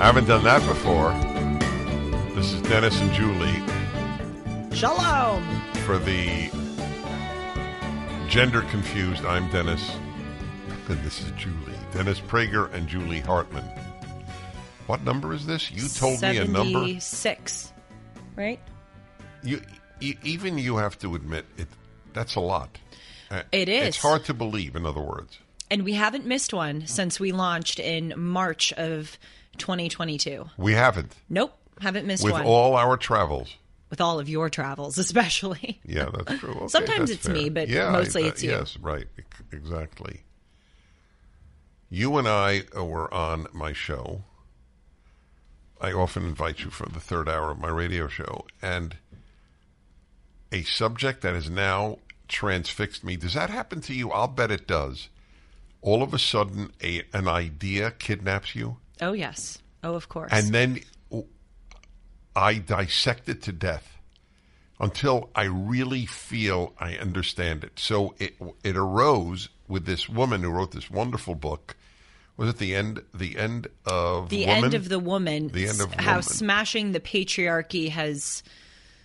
I haven't done that before. This is Dennis and Julie Shalom. for the gender confused. I'm Dennis, and this is Julie. Dennis Prager and Julie Hartman. What number is this? You told me a number. 76, right? You, e- even you have to admit it. That's a lot. Uh, It is. It's hard to believe. In other words, And we haven't missed one since we launched in March of 2022. we haven't Nope, haven't missed with one. With all our travels. with all of your travels, especially. Yeah, that's true. Okay, Sometimes that's it's me, but Yeah, mostly I- it's you. Yes, right, exactly. You and I were on my show. I often invite you for the third hour of my radio show, and a subject that is now transfixed me. Does that happen to you? I'll bet it does. All of a sudden, a an idea kidnaps you, Oh, yes. Oh, of course. and then I dissect it to death until I really feel I understand it. So it it arose with this woman who wrote this wonderful book. Was it the end? The end of the woman? end of the woman, The end of how woman. smashing the patriarchy has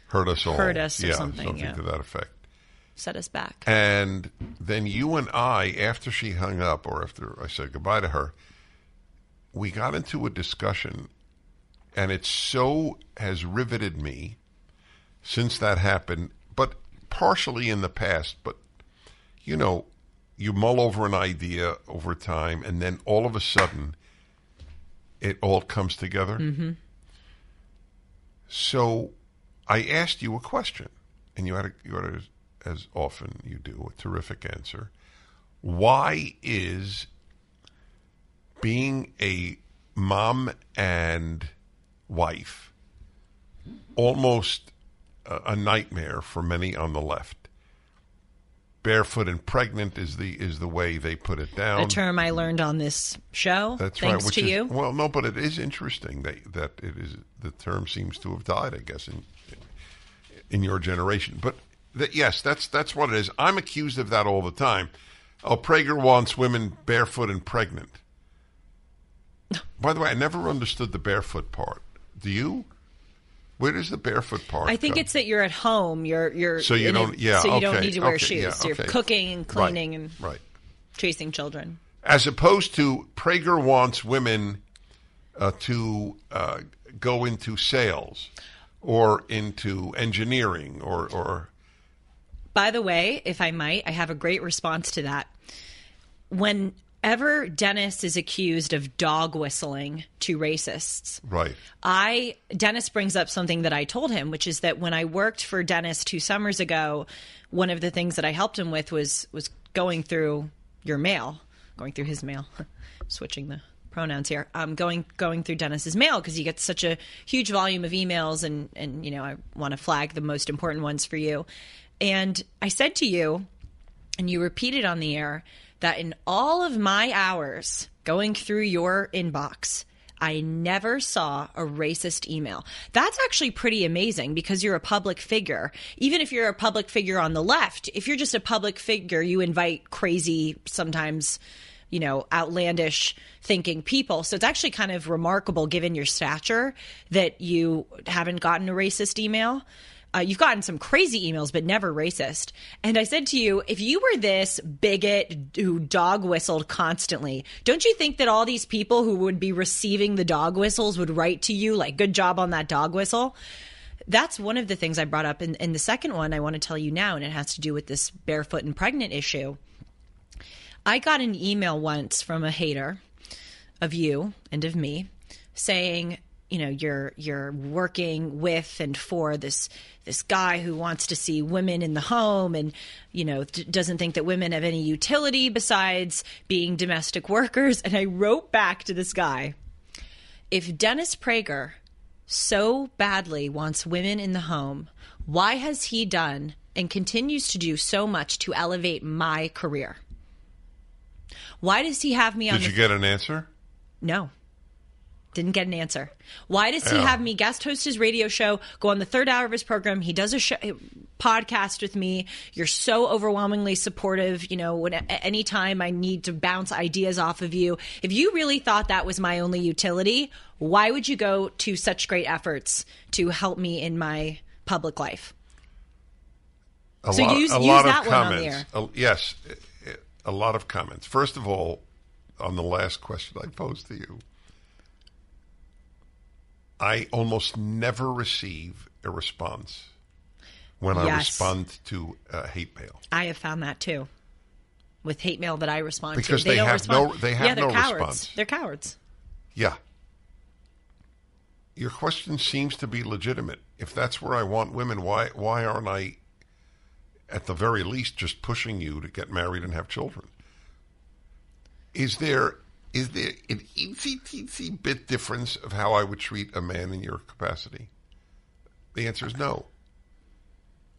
hurt us all. hurt us or yeah, something, yeah. to that effect. Set us back. And then you and I, after she hung up, or after I said goodbye to her, we got into a discussion, and it so has riveted me since that happened, but partially in the past. But, you know, you mull over an idea over time, and then all of a sudden, it all comes together. Mm-hmm. So I asked you a question, and you had, a, you had a, as often you do, a terrific answer. Why is being a mom and wife almost a, a nightmare for many on the left? Barefoot and pregnant is the is the way they put it down. A term I learned on this show. That's thanks right. To is, you. Well, no, but it is interesting that that it is the term seems to have died. I guess in in your generation, but that yes, that's that's what it is. I'm accused of that all the time. Oh, Prager wants women barefoot and pregnant. By the way, I never understood the barefoot part. Do you? Where does the barefoot part? I think it's that you're at home. You're you're so you don't. yeah, So you don't need to wear okay, shoes. yeah, So you're okay. cooking and cleaning Right, and right. chasing children. as opposed to Prager wants women uh, to uh, go into sales or into engineering or, or By the way, if I might, I have a great response to that. Whenever Dennis is accused of dog whistling to racists, right. I Dennis brings up something that I told him, which is that when I worked for Dennis two summers ago, one of the things that I helped him with was was going through your mail, going through his mail, switching the pronouns here. Um, going going through Dennis's mail because he gets such a huge volume of emails, and and you know I want to flag the most important ones for you. And I said to you, and you repeated on the air that in all of my hours going through your inbox, I never saw a racist email. That's actually pretty amazing because you're a public figure. Even if you're a public figure on the left, if you're just a public figure, you invite crazy, sometimes, you know, outlandish thinking people. So it's actually kind of remarkable given your stature that you haven't gotten a racist email. Uh, you've gotten some crazy emails, but never racist. And I said to you, if you were this bigot who dog whistled constantly, don't you think that all these people who would be receiving the dog whistles would write to you like, good job on that dog whistle? that's one of the things I brought up. And, and the second one I want to tell you now, and it has to do with this barefoot and pregnant issue. I got an email once from a hater of you and of me saying, you know, you're you're working with and for this this guy who wants to see women in the home and you know d- doesn't think that women have any utility besides being domestic workers. And I wrote back to this guy, if Dennis Prager so badly wants women in the home, why has he done and continues to do so much to elevate my career? Why does he have me on Did you get an answer? no. Didn't get an answer. Why does he Yeah. have me guest host his radio show, go on the third hour of his program? He does a show, eh, podcast with me. You're so overwhelmingly supportive. You know, when anytime I need to bounce ideas off of you, if you really thought that was my only utility, why would you go to such great efforts to help me in my public life? A So lot, use- a use lot that of one on the comments. A- yes, a lot of comments. First of all, on the last question I posed to you, I almost never receive a response when I respond to a hate mail. I have found that too. With hate mail that I respond Because to, they don't have respond. no- they have yeah, they're no cowards. response. They're cowards. Yeah. Your question seems to be legitimate. If that's where I want women, why why aren't I at the very least just pushing you to get married and have children? Is there is there an eensy teensy bit difference of how I would treat a man in your capacity? The answer is no.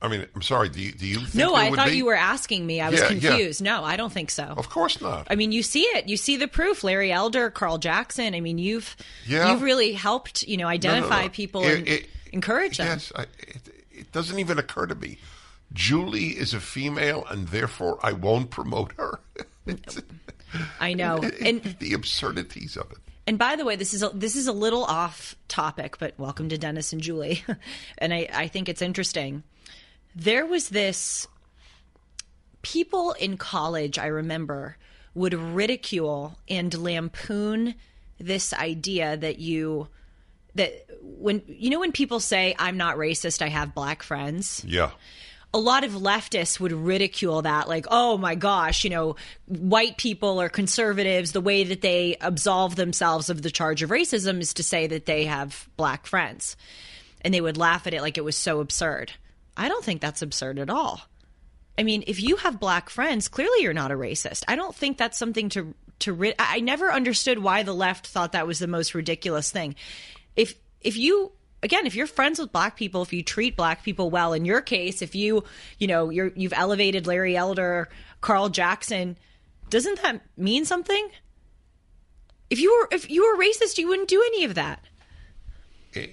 I mean, I'm sorry. Do you do you think No, I thought be? you were asking me. I was Yeah, yeah. confused. No, I don't think so. Of course not. I mean, you see it. You see the proof. Larry Elder, Carl Jackson. I mean, you've Yeah. you've really helped. You know, No, no, identify no. people It- and it- encourage them. Yes, I, it, it doesn't even occur to me. Julie is a female, and therefore I won't promote her. I know. And the absurdities of it. and by the way, this is a, this is a little off topic, but welcome to Dennis and Julie. and I, I think it's interesting. There was this people in college, I remember, would ridicule and lampoon this idea that you that when you know when people say I'm not racist, I have black friends. Yeah, a lot of leftists would ridicule that like oh my gosh you know white people or conservatives. The way that they absolve themselves of the charge of racism is to say that they have black friends. And they would laugh at it like it was so absurd. I don't think that's absurd at all. I mean if you have black friends clearly you're not a racist. I don't think that's something to to I never understood why the left thought that was the most ridiculous thing. If if you again if you're friends with black people if you treat black people well in your case if you you know you're you've elevated larry elder carl jackson doesn't that mean something if you were if you were racist you wouldn't do any of that Eh,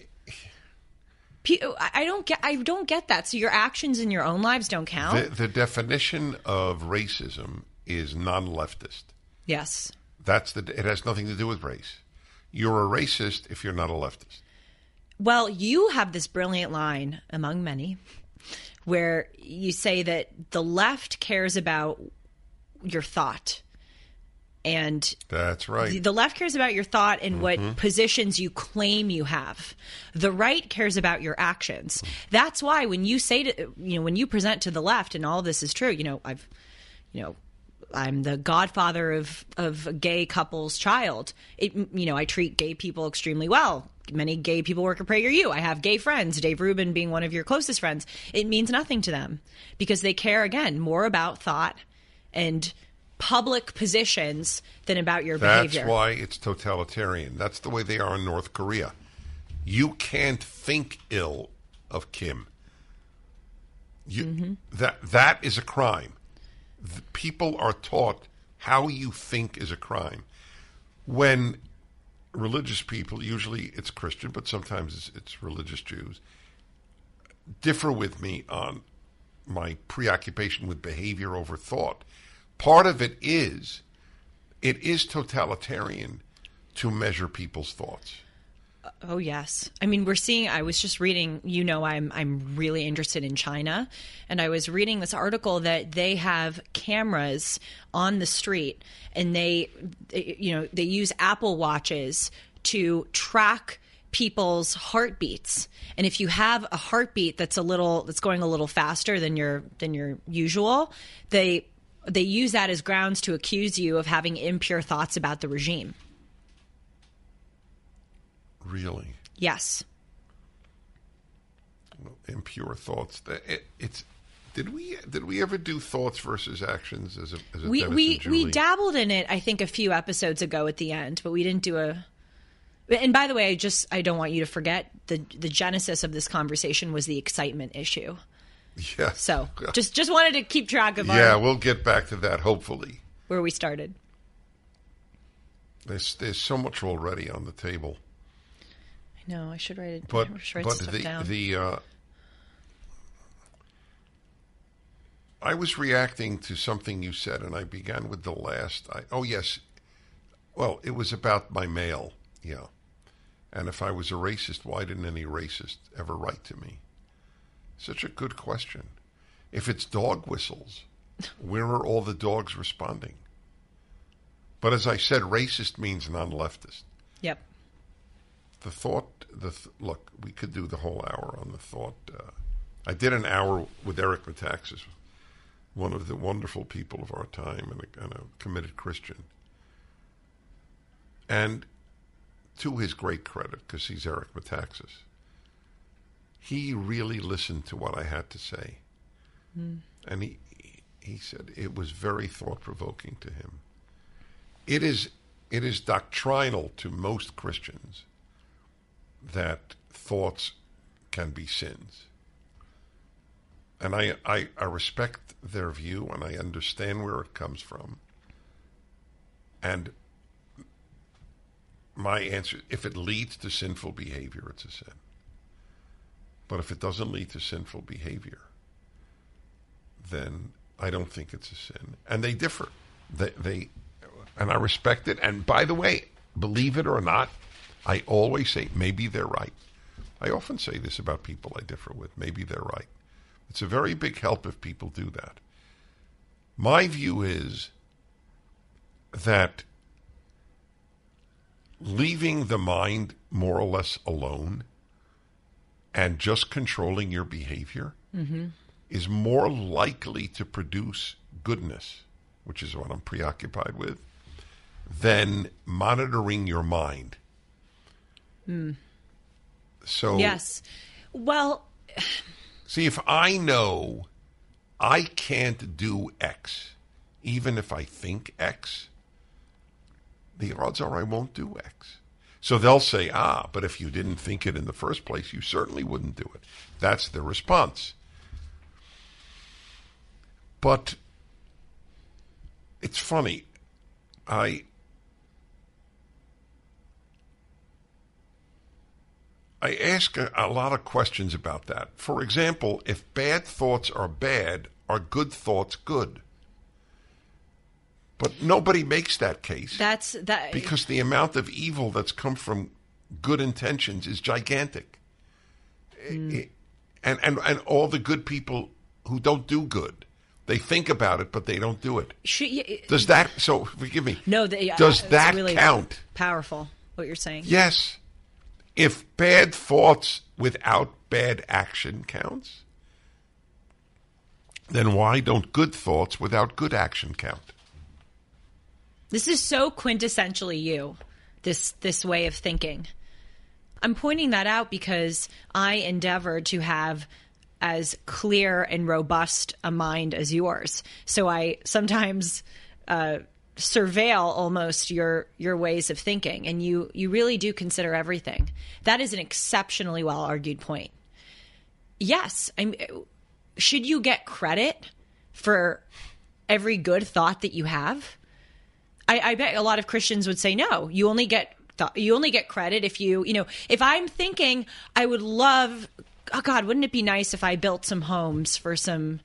I I don't get I don't get that. So your actions in your own lives don't count. the, the definition of racism is non-leftist. yes. That's the. It has nothing to do with race. You're a racist if you're not a leftist. Well, you have this brilliant line among many where you say that the left cares about your thought. And That's right. the left cares about your thought and what mm-hmm. positions you claim you have. The right cares about your actions. That's why when you say to you know when you present to the left and all this is true, you know, I've you know I'm the godfather of of a gay couple's child. It, you know, I treat gay people extremely well. Many gay people work at PragerU. I have gay friends, Dave Rubin being one of your closest friends. It means nothing to them because they care again more about thought and public positions than about your That's behavior. That's why it's totalitarian. That's the way they are in North Korea. You can't think ill of Kim. You, Mm-hmm. That that is a crime. The people are taught how you think is a crime. When religious people, usually it's Christian, but sometimes it's, it's religious Jews, differ with me on my preoccupation with behavior over thought. Part of it is it is totalitarian to measure people's thoughts. Oh yes. I mean, we're seeing I was just reading, you know, I'm I'm really interested in China, and I was reading this article that they have cameras on the street and they you know, they use Apple watches to track people's heartbeats. And if you have a heartbeat that's a little that's going a little faster than your than your usual, they they use that as grounds to accuse you of having impure thoughts about the regime. Really? Yes. Impure thoughts. That- It, it's. Did we did we ever do thoughts versus actions as a as a We we we dabbled in it I think a few episodes ago at the end, but we didn't do a and by the way, I just I don't want you to forget the the genesis of this conversation was the excitement issue. yeah. So just just wanted to keep track of yeah, our, we'll get back to that hopefully. where we started. There's there's so much already on the table. Know I should write it. But write but the down. the uh, I was reacting to something you said, and I began with the last. I, oh yes, well it was about my mail, yeah. And if I was a racist, why didn't any racist ever write to me? Such a good question. If it's dog whistles, where are all the dogs responding? But as I said, racist means non-leftist yep. The thought the th- look we could do the whole hour on the thought uh, i did an hour with eric metaxas one of the wonderful people of our time and a, and a committed christian. And to his great credit because he's eric metaxas he really listened to what i had to say. And he he said it was very thought-provoking to him. It is it is doctrinal to most Christians that thoughts can be sins. And I, I, I respect their view and I understand where it comes from. And my answer if it leads to sinful behavior, it's a sin. But if it doesn't lead to sinful behavior, then I don't think it's a sin. And they differ. They, they and I respect it. And by the way, believe it or not, I always say maybe they're right. I often say this about people I differ with. Maybe they're right. It's a very big help if people do that. My view is that leaving the mind more or less alone and just controlling your behavior mm-hmm. is more likely to produce goodness, which is what I'm preoccupied with, than monitoring your mind. So Yes. Well, See, if I know I can't do X, even if I think X, the odds are I won't do X. So they'll say, ah, but if you didn't think it in the first place, you certainly wouldn't do it. That's the response. But it's funny. I I ask a, a lot of questions about that. For example, if bad thoughts are bad, are good thoughts good? But nobody makes that case that's that because the amount of evil that's come from good intentions is gigantic. Hmm. I- And, and and all the good people who don't do good, they think about it, but they don't do it. should, y- uh, Does that? So forgive me. no. The, uh, Does that really count? Powerful. What you're saying? Yes. If bad thoughts without bad action counts, then why don't good thoughts without good action count? This is so quintessentially you. This this way of thinking. I'm pointing that out because I endeavor to have as clear and robust a mind as yours. So I sometimes uh, surveil almost your your ways of thinking, and you you really do consider everything. That is an exceptionally well argued point. Yes, I'm. Should you get credit for every good thought that you have? I, I bet a lot of Christians would say no. You only get you only get credit if you you know if I'm thinking I would love oh God wouldn't it be nice if I built some homes for some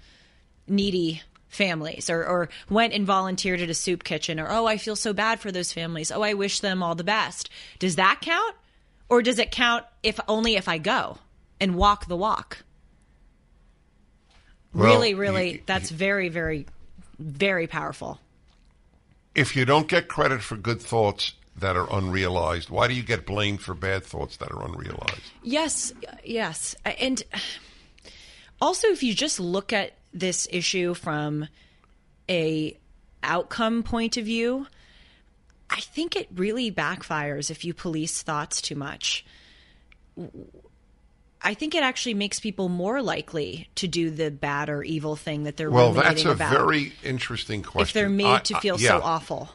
needy families or or went and volunteered at a soup kitchen or oh I feel so bad for those families oh I wish them all the best does that count or does it count if only if I go and walk the walk Well, really really that's very very very powerful If you don't get credit for good thoughts, that are unrealized? Why do you get blamed for bad thoughts that are unrealized? Yes, yes. And also if you just look at this issue from a outcome point of view, I think it really backfires if you police thoughts too much. I think it actually makes people more likely to do the bad or evil thing that they're Well, that's a about very interesting question. if they're made I- to I- feel yeah. so awful.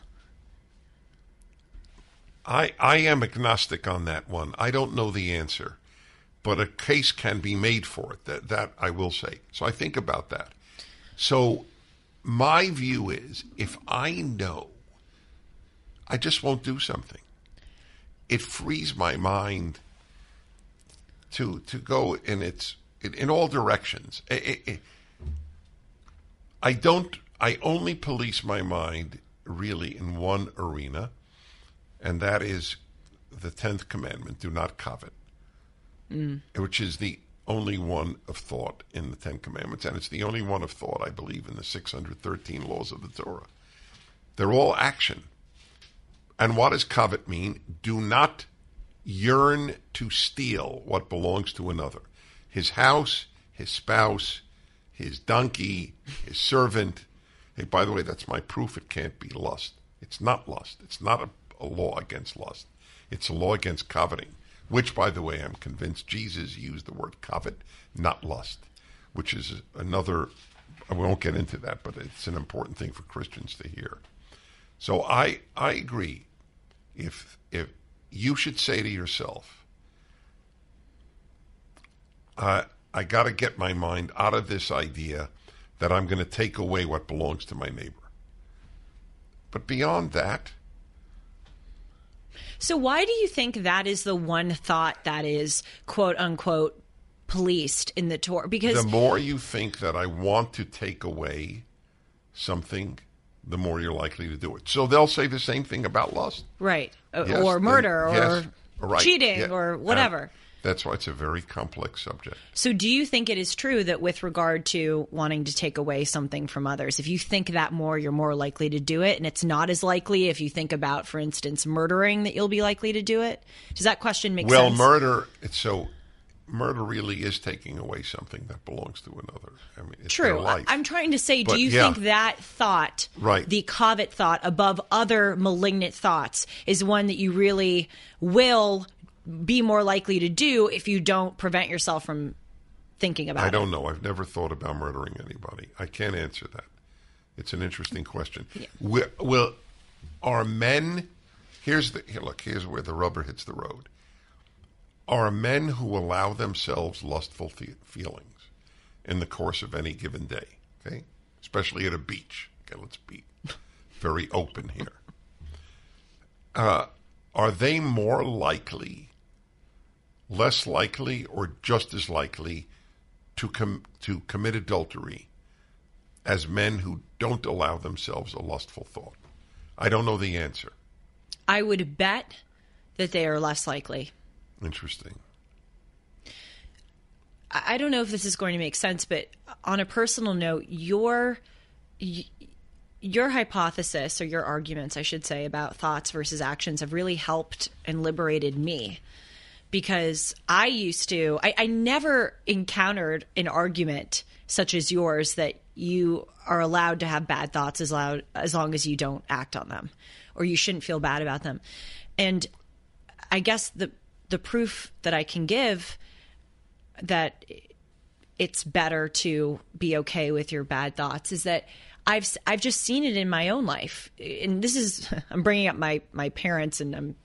I, I am agnostic on that one. I don't know the answer, but a case can be made for it. That that I will say. So I think about that. So my view is, if I know, I just won't do something. It frees my mind to to go in its in, in all directions. I- I- I- I don't. I only police my mind really in one arena and that is the tenth commandment: do not covet, Mm. which is the only one of thought in the Ten Commandments, and it's the only one of thought, I believe, in the six hundred thirteen laws of the Torah. They're all action. And what does covet mean? Do not yearn to steal what belongs to another. His house, his spouse, his donkey, his servant. Hey, by the way, that's my proof it can't be lust. It's not lust. It's not a, a law against lust. It's a law against coveting, which, by the way, I'm convinced Jesus used the word covet, not lust, which is another. I won't get into that, but it's an important thing for Christians to hear. So I I agree. If if you should say to yourself, I I got to get my mind out of this idea that I'm going to take away what belongs to my neighbor. But beyond that, So why do you think that is the one thought that is quote unquote policed in the Torah? Because the more you think that I want to take away something, the more you're likely to do it. So they'll say the same thing about lust. right, Yes, or murder, yes, or right, cheating, yeah. or whatever. That's why it's a very complex subject. So, do you think it is true that with regard to wanting to take away something from others, if you think that more, you're more likely to do it? And it's not as likely if you think about, for instance, murdering that you'll be likely to do it? Does that question make Well, sense? Well, murder. It's so murder really is taking away something that belongs to another. I mean, it's True. life. I'm trying to say, But, do you yeah. think that thought, Right. the covet thought above other malignant thoughts, is one that you really will be more likely to do if you don't prevent yourself from thinking about it? I don't know. I've never thought about murdering anybody. I can't answer that. It's an interesting question. Will, will are men? Here's the here, look. Here's where the rubber hits the road. Are men who allow themselves lustful fe- feelings in the course of any given day? Okay, especially at a beach. Okay, let's be very open here. Uh, are they more likely, less likely, or just as likely to com- to commit adultery as men who don't allow themselves a lustful thought? I don't know the answer. I would bet that they are less likely. Interesting. I I don't know if this is going to make sense, but on a personal note, your your hypothesis or your arguments, I should say, about thoughts versus actions have really helped and liberated me because I used to, I, I never encountered an argument such as yours that you are allowed to have bad thoughts as loud as long as you don't act on them or you shouldn't feel bad about them. And I guess the the proof that I can give that it's better to be okay with your bad thoughts is that I've I've just seen it in my own life, and this is I'm bringing up my my parents, and I'm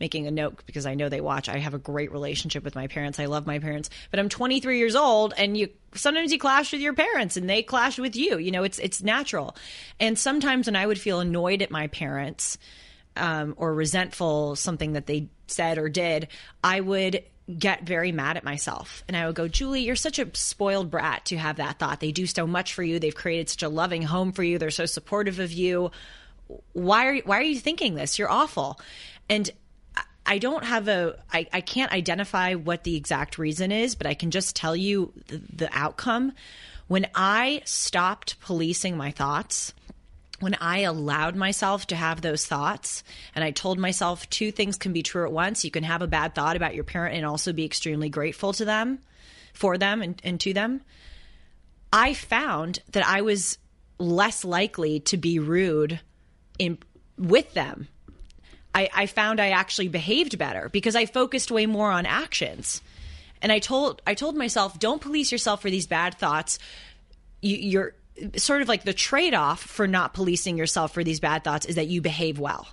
making a note because I know they watch. I have a great relationship with my parents. I love my parents, but I'm 23 years old, and you sometimes you clash with your parents, and they clash with you. You know, it's it's natural, and sometimes when I would feel annoyed at my parents um, or resentful something that they said or did, I would get very mad at myself. And I would go, Julie, you're such a spoiled brat to have that thought. They do so much for you. They've created such a loving home for you. They're so supportive of you. Why are why are you thinking this? You're awful. And I- don't have a I, I can't identify what the exact reason is, but I can just tell you the, the outcome. When I stopped policing my thoughts, when I allowed myself to have those thoughts and I told myself two things can be true at once. You can have a bad thought about your parent and also be extremely grateful to them, for them, and, and to them. I found that I was less likely to be rude in with them. I, I found I actually behaved better because I focused way more on actions. And I told I told myself, don't police yourself for these bad thoughts. You, you're sort of like the trade off for not policing yourself for these bad thoughts is that you behave well.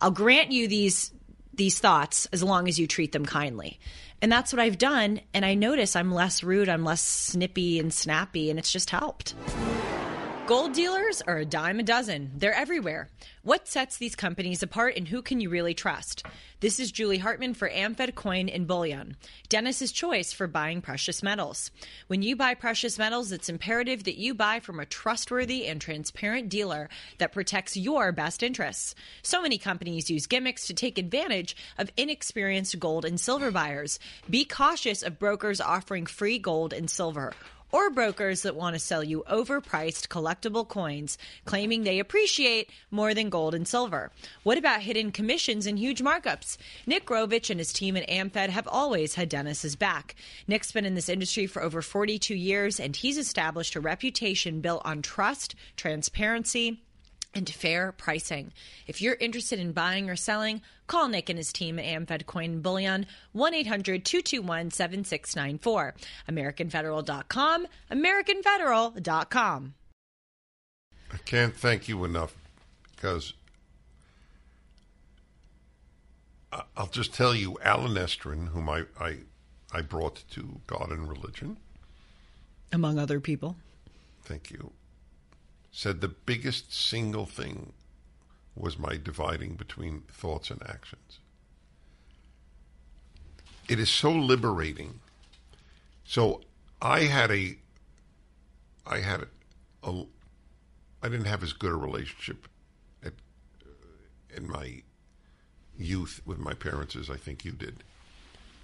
I'll grant you these these thoughts as long as you treat them kindly. And that's what I've done. And I notice I'm less rude, I'm less snippy and snappy, and it's just helped. Gold dealers are a dime a dozen. They're everywhere. What sets these companies apart and who can you really trust? This is Julie Hartman for Amfed Coin and Bullion, Dennis's choice for buying precious metals. When you buy precious metals, it's imperative that you buy from a trustworthy and transparent dealer that protects your best interests. So many companies use gimmicks to take advantage of inexperienced gold and silver buyers. Be cautious of brokers offering free gold and silver or brokers that want to sell you overpriced collectible coins, claiming they appreciate more than gold and silver. What about hidden commissions and huge markups? Nick Grovich and his team at AmFed have always had Dennis's back. Nick's been in this industry for over 42 years, and he's established a reputation built on trust, transparency, and fair pricing. If you're interested in buying or selling, call Nick and his team at Amfed Coin and Bullion, 1 800 221 7694. AmericanFederal.com, AmericanFederal.com. I can't thank you enough because I- I'll just tell you, Allen Estrin, whom I, I, I brought to God and religion, Among other people. thank you, said the biggest single thing was my dividing between thoughts and actions. It is so liberating. So I had a, I had a, I didn't have as good a relationship at, uh, in my youth with my parents as I think you did.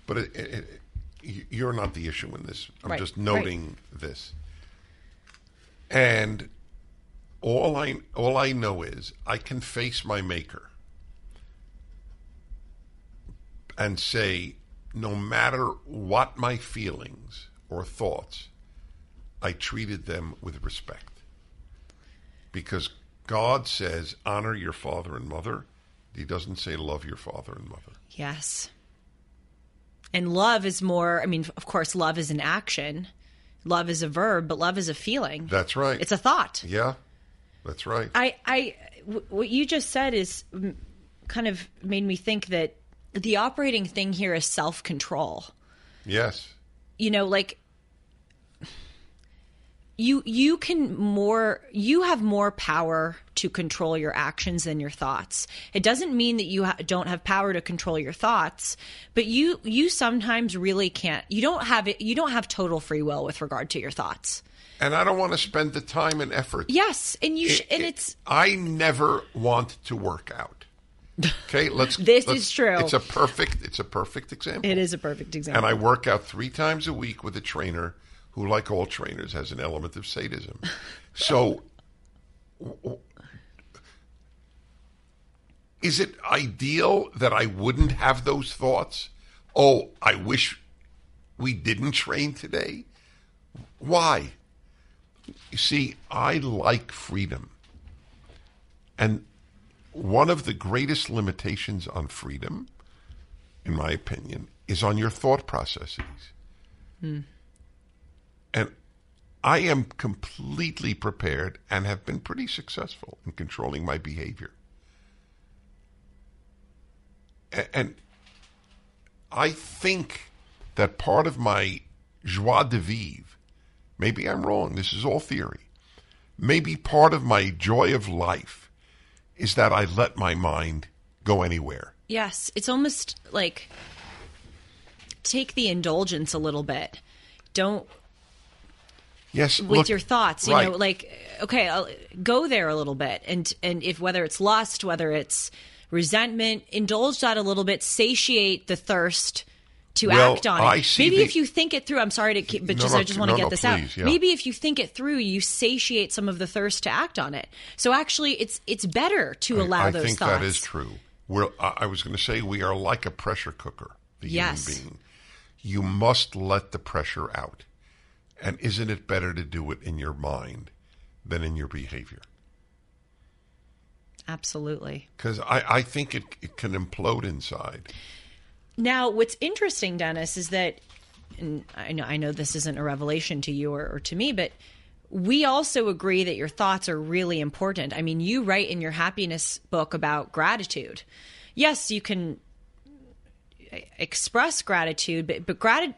But it, it, it, you're not the issue in this. I'm Right, just right. noting this. And all I all I know is I can face my maker and say no matter what my feelings or thoughts I treated them with respect because God says honor your father and mother he doesn't say love your father and mother Yes. And love is more, I mean, of course, love is an action. Love is a verb, but love is a feeling. that's right It's a thought. yeah that's right I, I, w- what you just said is kind of made me think that the operating thing here is self control. yes You know, like you you can more you have more power to control your actions than your thoughts. It doesn't mean that you ha- don't have power to control your thoughts, but you you sometimes really can't. You don't have it. You don't have total free will with regard to your thoughts. And I don't want to spend the time and effort Yes, and you sh- It- and it- it's I never want to work out. Okay, let's. This let's- is true. It's a perfect. It's a perfect example. it is a perfect example. And I work out three times a week with a trainer who, like all trainers, has an element of sadism. So, is it ideal that I wouldn't have those thoughts? Oh, I wish we didn't train today. Why? You see, I like freedom. And one of the greatest limitations on freedom, in my opinion, is on your thought processes. Hmm. And I am completely prepared and have been pretty successful in controlling my behavior. And I think that part of my joie de vivre, maybe I'm wrong, this is all theory, maybe part of my joy of life is that I let my mind go anywhere. Yes, it's almost like take the indulgence a little bit. Don't Yes, with look- your thoughts, you right. know, like okay, I'll go there a little bit and and if whether it's lust, whether it's resentment, indulge that a little bit, satiate the thirst to Well, act on it. Maybe the- if you think it through, I'm sorry to keep, but No, just no, I just want to get no, this please, out. yeah. Maybe if you think it through, you satiate some of the thirst to act on it. So actually, it's it's better to allow I, I those think thoughts. that is true. We're, I I was going to say we are like a pressure cooker, the Yes. human being. You must let the pressure out. And isn't it better to do it in your mind than in your behavior? Absolutely. Because I, I think it, it can implode inside. Now, what's interesting, Dennis, is that and I know I know this isn't a revelation to you or, or to me, but we also agree that your thoughts are really important. I mean, you write in your happiness book about gratitude. Yes, you can express gratitude, but but gratitude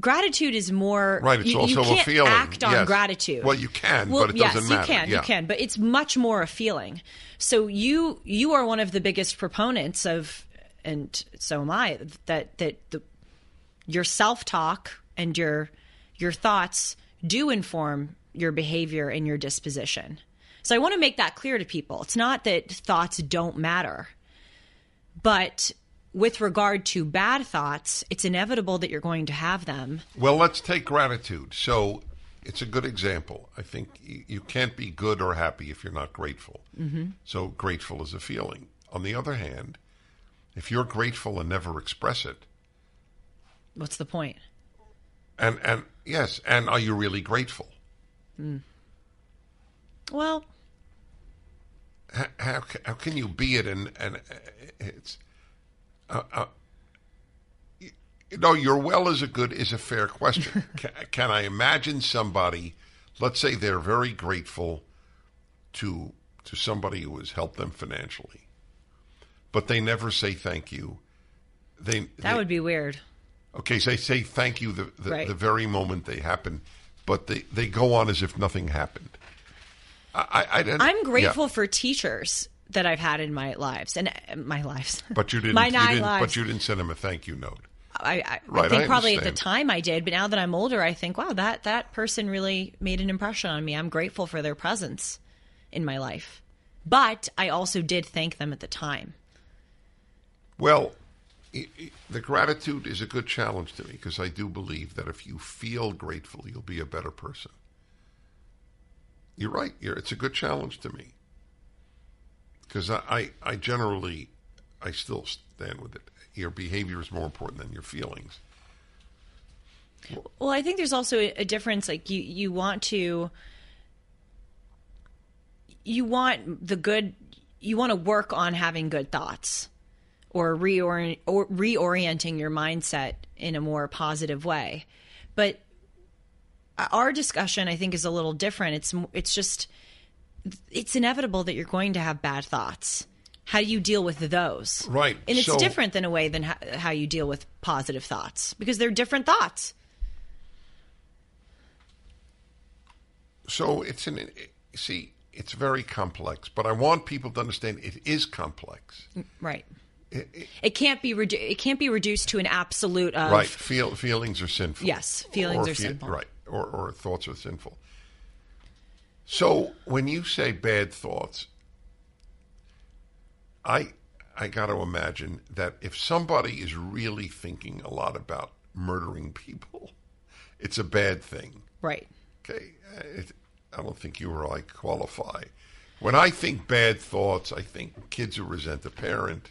gratitude is more Right, it's you, also you a can't feeling, act on yes. gratitude Well, you can, well, but it yes, doesn't matter. you can yeah. you can but it's much more a feeling so you you are one of the biggest proponents of and so am i that that the your self-talk and your your thoughts do inform your behavior and your disposition so i want to make that clear to people it's not that thoughts don't matter but with regard to bad thoughts, it's inevitable that you're going to have them. Well, let's take gratitude. So it's a good example. I think you can't be good or happy if you're not grateful. Mm-hmm. So grateful is a feeling. On the other hand, if you're grateful and never express it, What's the point? and and yes, and are you really grateful? Well, How how, how can you be it and and uh, it's uh, uh, you know your well is a good is a fair question. can, can I imagine somebody? Let's say they're very grateful to to somebody who has helped them financially, but they never say thank you. They that they- would be weird. okay. So they say thank you the the, Right. the very moment they happen, but they they go on as if nothing happened. I, I, I I'm grateful yeah. for teachers that I've had in my lives and uh, my lives. But you didn't. my you nine didn't lives. But you didn't send him a thank you note. I, I, Right, I think I probably at the time I did, but now that I'm older, I think, wow, that that person really made an impression on me. I'm grateful for their presence in my life, but I also did thank them at the time. Well, i i the gratitude is a good challenge to me because I do believe that if you feel grateful, you'll be a better person. You're right. You're, it's a good challenge to me because I, I, I generally, I still stand with it. Your behavior is more important than your feelings. Well, I think there's also a difference. Like you, you want to, you want the good, you want to work on having good thoughts, or reorient or reorienting your mindset in a more positive way. But uh, our discussion, I think, is a little different. It's it's just it's inevitable that you're going to have bad thoughts. How do you deal with those? Right. and it's So- different than a way than how, how you deal with positive thoughts because they're different thoughts. So it's an see, it's very complex, but I want people to understand it is complex. Mm, right. It, can't be redu- it can't be reduced to an absolute of Right. Feel feelings are sinful. Yes, feelings Or are sinful. Right. Or or thoughts are sinful. So when you say bad thoughts, I I got to imagine that if somebody is really thinking a lot about murdering people, it's a bad thing. right. Okay, it, I don't think you or I qualify. When I think bad thoughts, I think kids who resent a parent.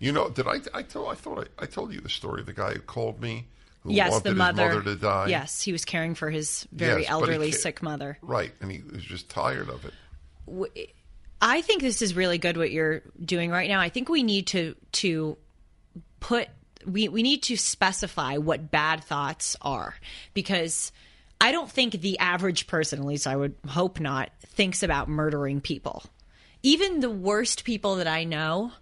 You know, did I? I told. I thought I, I told you the story of the guy who called me, who Yes, wanted the mother, mother to die. Yes, he was caring for his very Yes, elderly, sick mother. Right, and he was just tired of it. I think this is really good what you're doing right now. I think we need to to put we we need to specify what bad thoughts are because I don't think the average person, at least I would hope not, thinks about murdering people. Even the worst people that I know,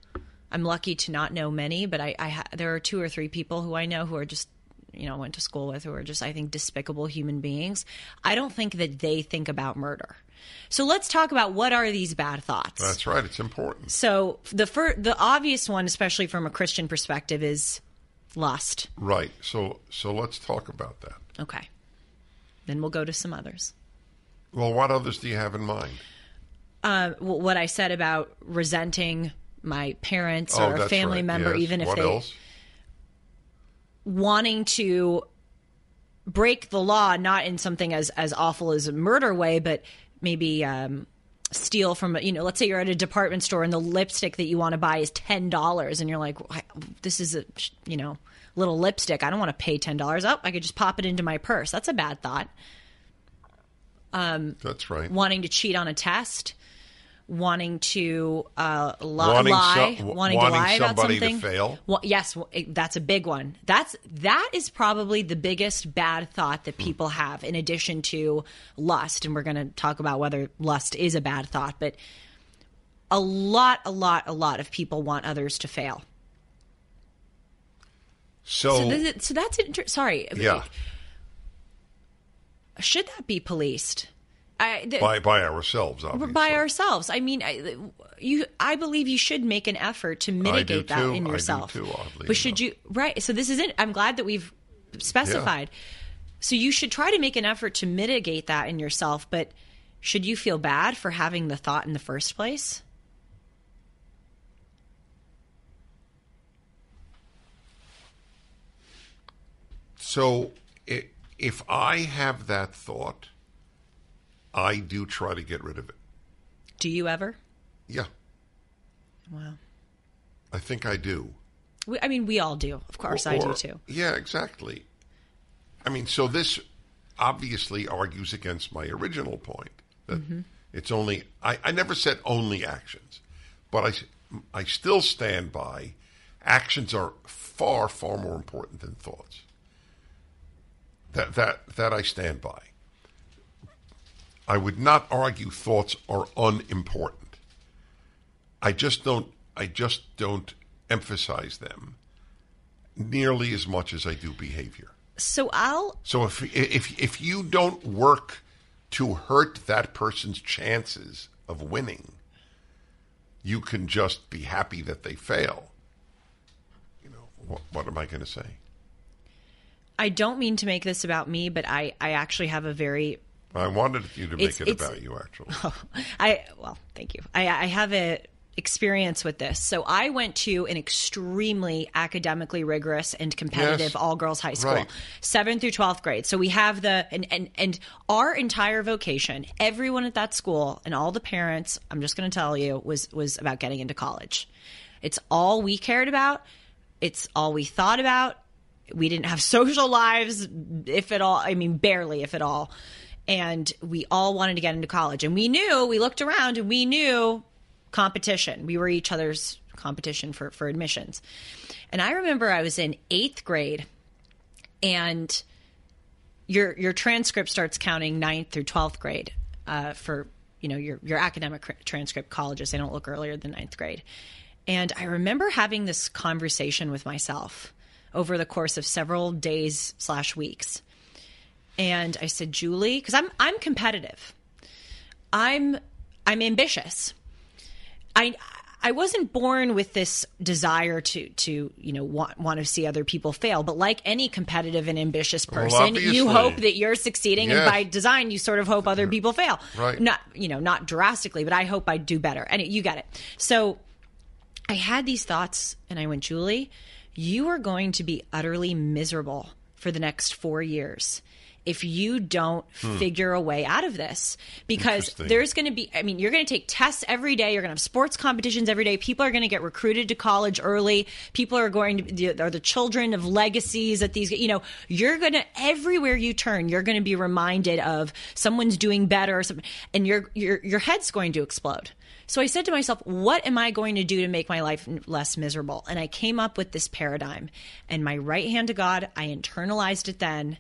I'm lucky to not know many, but I, I ha- there are two or three people who I know who are just you know went to school with who are just I think despicable human beings. I don't think that they think about murder. So let's talk about what are these bad thoughts. That's right. It's important. So the fir- the obvious one, especially from a Christian perspective, is lust. Right. So so let's talk about that. Okay. Then we'll go to some others. Well, what others do you have in mind? Uh, what I said about resenting my parents oh, or a family right. member, Yes. even if what they else? wanting to break the law, not in something as as awful as a murder way, but maybe um, steal from you know. Let's say you're at a department store and the lipstick that you want to buy is ten dollars, and you're like, "This is a you know little lipstick. I don't want to pay ten dollars. Oh, I could just pop it into my purse. That's a bad thought." That's right. Wanting to cheat on a test, wanting to uh, li- Wanting lie, some- wanting, wanting to lie about somebody to something. fail? Well, yes, that's a big one. That's that is probably the biggest bad thought that people have, in addition to lust. And we're going to talk about whether lust is a bad thought, but a lot, a lot, a lot of people want others to fail. So, So, is, so that's inter- sorry. yeah, Should that be policed? I, the, by by ourselves, obviously. by ourselves. I mean, I, you. I believe you should make an effort to mitigate that too. in I do yourself. too, but should enough. you? Right. So this is it. I'm glad that we've specified. So you should try to make an effort to mitigate that in yourself. But should you feel bad for having the thought in the first place? So, if I have that thought, I do try to get rid of it. Do you ever? Yeah, Wow. I think I do. We, I mean, we all do. Of course, I do too. Yeah, exactly. I mean, so this obviously argues against my original point that Mm-hmm. it's only, I, I never said only actions, but I, I still stand by actions are far, far more important than thoughts. That, that, that I stand by. I would not argue thoughts are unimportant. I just don't I just don't emphasize them nearly as much as I do behavior. So I'll So if if if you don't work to hurt that person's chances of winning, you can just be happy that they fail. You know, what, what am I going to say? I don't mean to make this about me, but I I actually have a very I wanted you to make It's- it it's- about you actually. I well, thank you. I, I have a experience with this. So I went to an extremely academically rigorous and competitive Yes. all girls high school, Right. seventh through twelfth grade. So we have the and, and and our entire vocation, everyone at that school and all the parents. I'm just going to tell you was was about getting into college. It's all we cared about. It's all we thought about. We didn't have social lives, if at all. I mean, barely, if at all. And we all wanted to get into college. And we knew, we looked around and we knew competition. We were each other's competition for, for admissions. And I remember I was in eighth grade and your your transcript starts counting ninth through 12th grade uh, for you know your your academic transcript colleges they don't look earlier than ninth grade and i remember having this conversation with myself over the course of several days slash weeks and i said julie because i'm i'm competitive i'm i'm ambitious I I wasn't born with this desire to to you know want want to see other people fail, but like any competitive and ambitious person, obviously. you hope that you're succeeding, and by design, you sort of hope other people fail. Right. Not you know not drastically, but I hope I do better. And you get it. So I had these thoughts, and I went, Julie, you are going to be utterly miserable for the next four years if you don't hmm. figure a way out of this because there's going to be i mean you're going to take tests every day you're going to have sports competitions every day people are going to get recruited to college early people are going to are the children of legacies at these you know you're going to everywhere you turn you're going to be reminded of someone's doing better or something and your your your head's going to explode so I said to myself, what am I going to do to make my life less miserable? And I came up with this paradigm. And my right hand to God, I internalized it then.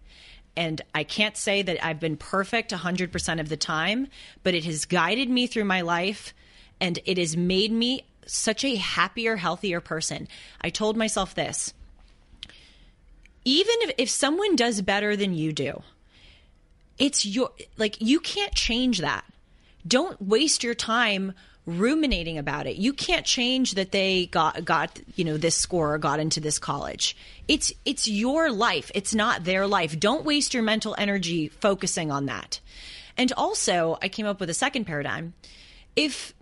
And I can't say that I've been perfect 100% of the time, but it has guided me through my life and it has made me such a happier, healthier person. I told myself this even if, if someone does better than you do, it's your like you can't change that. Don't waste your time ruminating about it. You can't change that they got got you know this score or got into this college. It's it's your life. It's not their life. Don't waste your mental energy focusing on that. And also, I came up with a second paradigm. If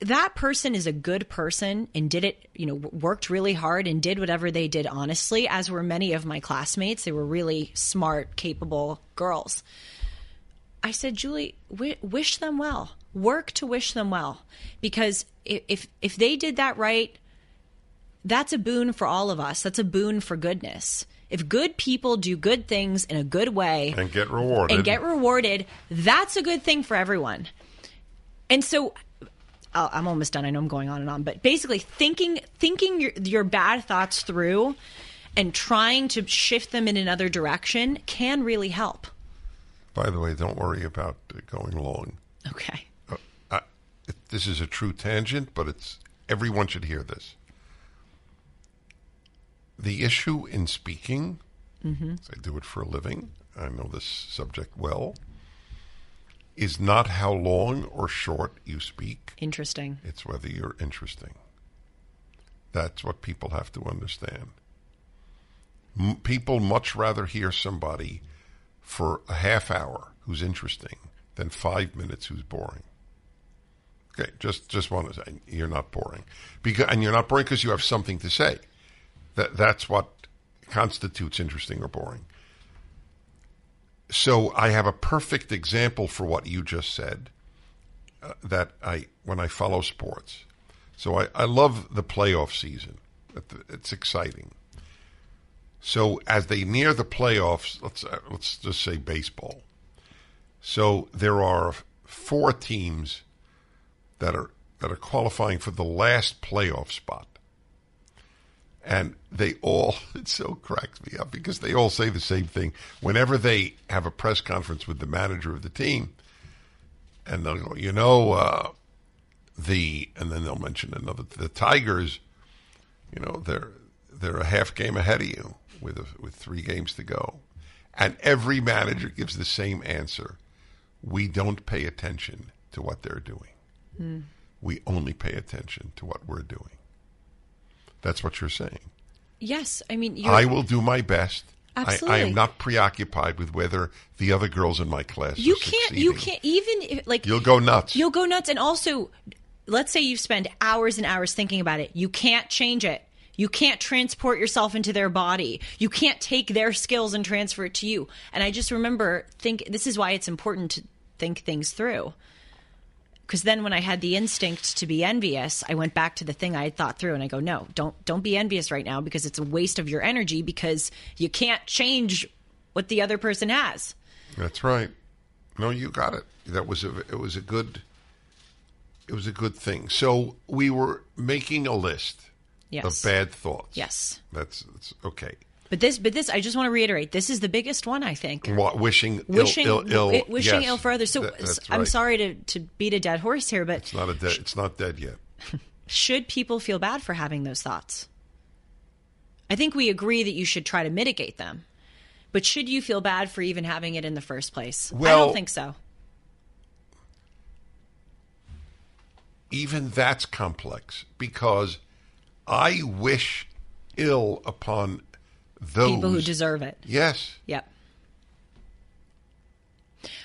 that person is a good person and did it, you know, worked really hard and did whatever they did honestly, as were many of my classmates. They were really smart, capable girls. I said, Julie, w- wish them well. Work to wish them well, because if if they did that right, that's a boon for all of us. That's a boon for goodness. If good people do good things in a good way and get rewarded and get rewarded, that's a good thing for everyone. And so I'm almost done. I know I'm going on and on, but basically thinking thinking your, your bad thoughts through and trying to shift them in another direction can really help. By the way, don't worry about uh, going long. Okay. I, this is a true tangent, but it's everyone should hear this. The issue in speaking, mm-hmm. as I do it for a living, I know this subject well, is not how long or short you speak. Interesting. It's whether you're interesting. That's what people have to understand. M- people much rather hear somebody for a half hour who's interesting than five minutes who's boring. Okay, just just want to say you're not boring, because and you're not boring because you have something to say. That that's what constitutes interesting or boring. So I have a perfect example for what you just said. Uh, that I when I follow sports, so I, I love the playoff season. It's exciting. So as they near the playoffs, let's uh, let's just say baseball. So there are four teams that are that are qualifying for the last playoff spot. And they all it so cracks me up because they all say the same thing. Whenever they have a press conference with the manager of the team, and they'll go, you know, uh, the and then they'll mention another the Tigers, you know, they're they're a half game ahead of you with a, with three games to go. And every manager gives the same answer. We don't pay attention to what they're doing. We only pay attention to what we're doing. That's what you're saying. Yes, I mean I will do my best. I, I am not preoccupied with whether the other girls in my class you can't you can't even if, like You'll go nuts. You'll go nuts. And also, let's say you spend hours and hours thinking about it. You can't change it. You can't transport yourself into their body. You can't take their skills and transfer it to you. And I just remember think this is why it's important to think things through. Because then when I had the instinct to be envious, I went back to the thing I had thought through and I go, no, don't don't be envious right now because it's a waste of your energy because you can't change what the other person has. That's right. No, you got it. That was a it was a good it was a good thing. So we were making a list Yes. of bad thoughts. Yes. That's, that's okay. But this, but this, I just want to reiterate, this is the biggest one, I think. What, wishing Wishing, ill, ill, ill wishing yes. ill for others. So That- I'm right. sorry to, to beat a dead horse here, but It's not a dead. It's not dead yet. should people feel bad for having those thoughts? I think we agree that you should try to mitigate them. But should you feel bad for even having it in the first place? I don't think so. Even that's complex because I wish ill upon those People who deserve it. Yes, Yep.